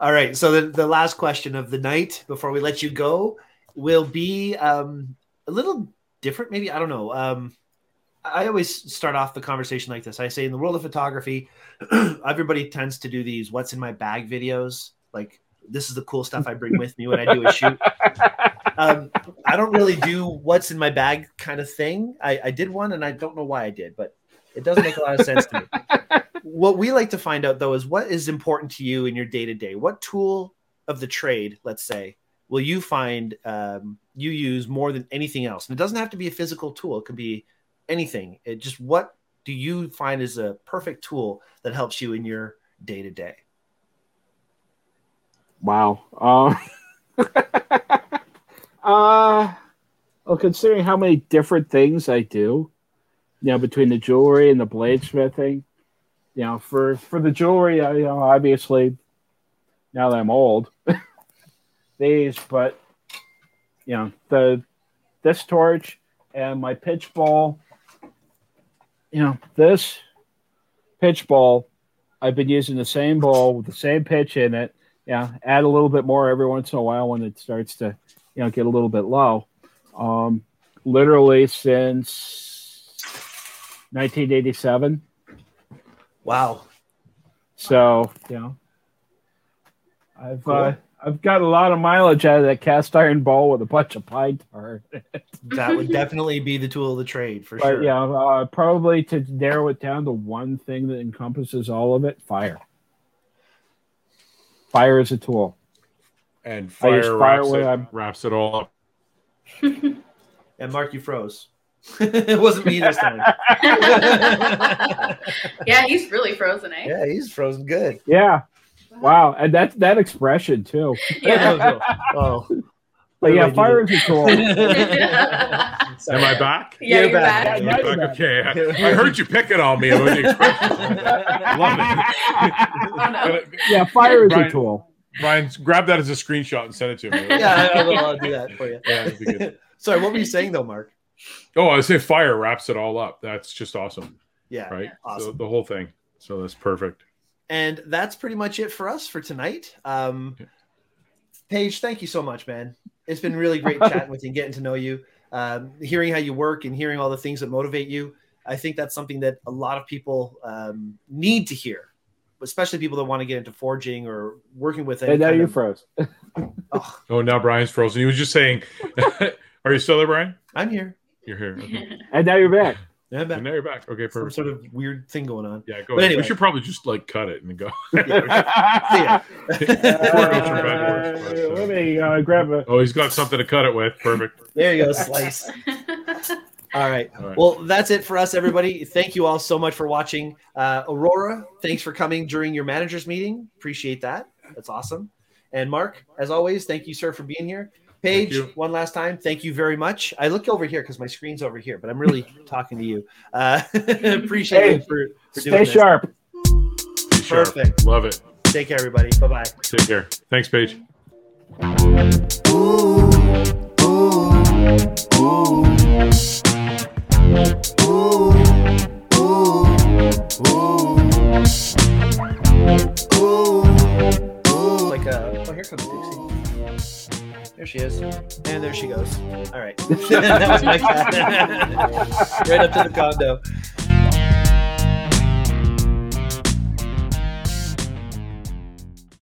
All right. So the, the last question of the night before we let you go will be um, a little different, maybe. I don't know. Um, I always start off the conversation like this. I say, in the world of photography, everybody tends to do these "What's in my bag" videos. Like, this is the cool stuff I bring with me when I do a shoot. Um, I don't really do "What's in my bag" kind of thing. I, I did one, and I don't know why I did, but it doesn't make a lot of sense to me what we like to find out though is what is important to you in your day to day. What tool of the trade, let's say, will you find um, you use more than anything else? And it doesn't have to be a physical tool; it could be anything. It just what do you find is a perfect tool that helps you in your day to day? wow. Uh, uh, well, considering how many different things I do, you know, between the jewelry and the bladesmithing, you know, for for the jewelry, I you know, obviously now that I'm old, these, but you know, the this torch and my pitch ball, you know, this pitch ball, I've been using the same ball with the same pitch in it. Yeah, add a little bit more every once in a while when it starts to, you know, get a little bit low. Um, literally since 1987. Wow. So, you know, I've Cool. uh, I've got a lot of mileage out of that cast iron ball with a bunch of pine tar. That would definitely be the tool of the trade for But sure. yeah, uh, probably to narrow it down to one thing that encompasses all of it: fire. Fire is a tool. And fire, fire wraps, when it, wraps it all up. And Mark, you froze. it wasn't me this time. yeah, he's really frozen, eh? yeah, he's frozen good. Yeah. Wow, and that that expression too. Yeah. oh. But yeah, fire wait, is a tool. Am I back? you're, You're back. back. Am Yeah, I you're back? back. Okay. I, I heard you picking on me with the expression. Love Oh it. yeah, fire is a tool. Brian, grab that as a screenshot and send it to me. yeah, I, I will I'll do that for you. Yeah, that'd be good. Sorry, what were you saying though, Mark? Oh, I say fire wraps it all up. That's just awesome, Yeah, right? awesome. So the whole thing. So that's perfect. And that's pretty much it for us for tonight. Um, Okay. Page, thank you so much, man. It's been really great chatting with you and getting to know you, um, hearing how you work and hearing all the things that motivate you. I think that's something that a lot of people um, need to hear, especially people that want to get into forging or working with any And now you of- froze. Oh, Oh, now Brian's frozen. He was just saying, Are you still there, Brian? I'm here. You're here. Okay. And now you're back. Yeah, I'm And now you're back. Okay, perfect. Some perfect. sort of weird thing going on. Yeah, go But ahead. anyway. We should probably just like cut it and go. See ya. Before it goes from bad to worse, but, uh, let me uh, grab a. Oh, he's got something to cut it with. Perfect. There you go, slice. All right. All right. Well, that's it for us, everybody. Thank you all so much for watching. Uh, Aurora, thanks for coming during your managers meeting. Appreciate that. That's awesome. And Mark, as always, thank you, sir, for being here. Page, one last time, thank you very much. I look over here because my screen's over here, but I'm really talking to you. Uh, appreciate Hey, you for, for Stay doing this. sharp. Sharp. Perfect. Love it. Take care, everybody. Bye bye. Take care. Thanks, Page. Like, uh, oh, here comes Dixie. There she is. And there she goes. All right. that was my cat. right up to the condo.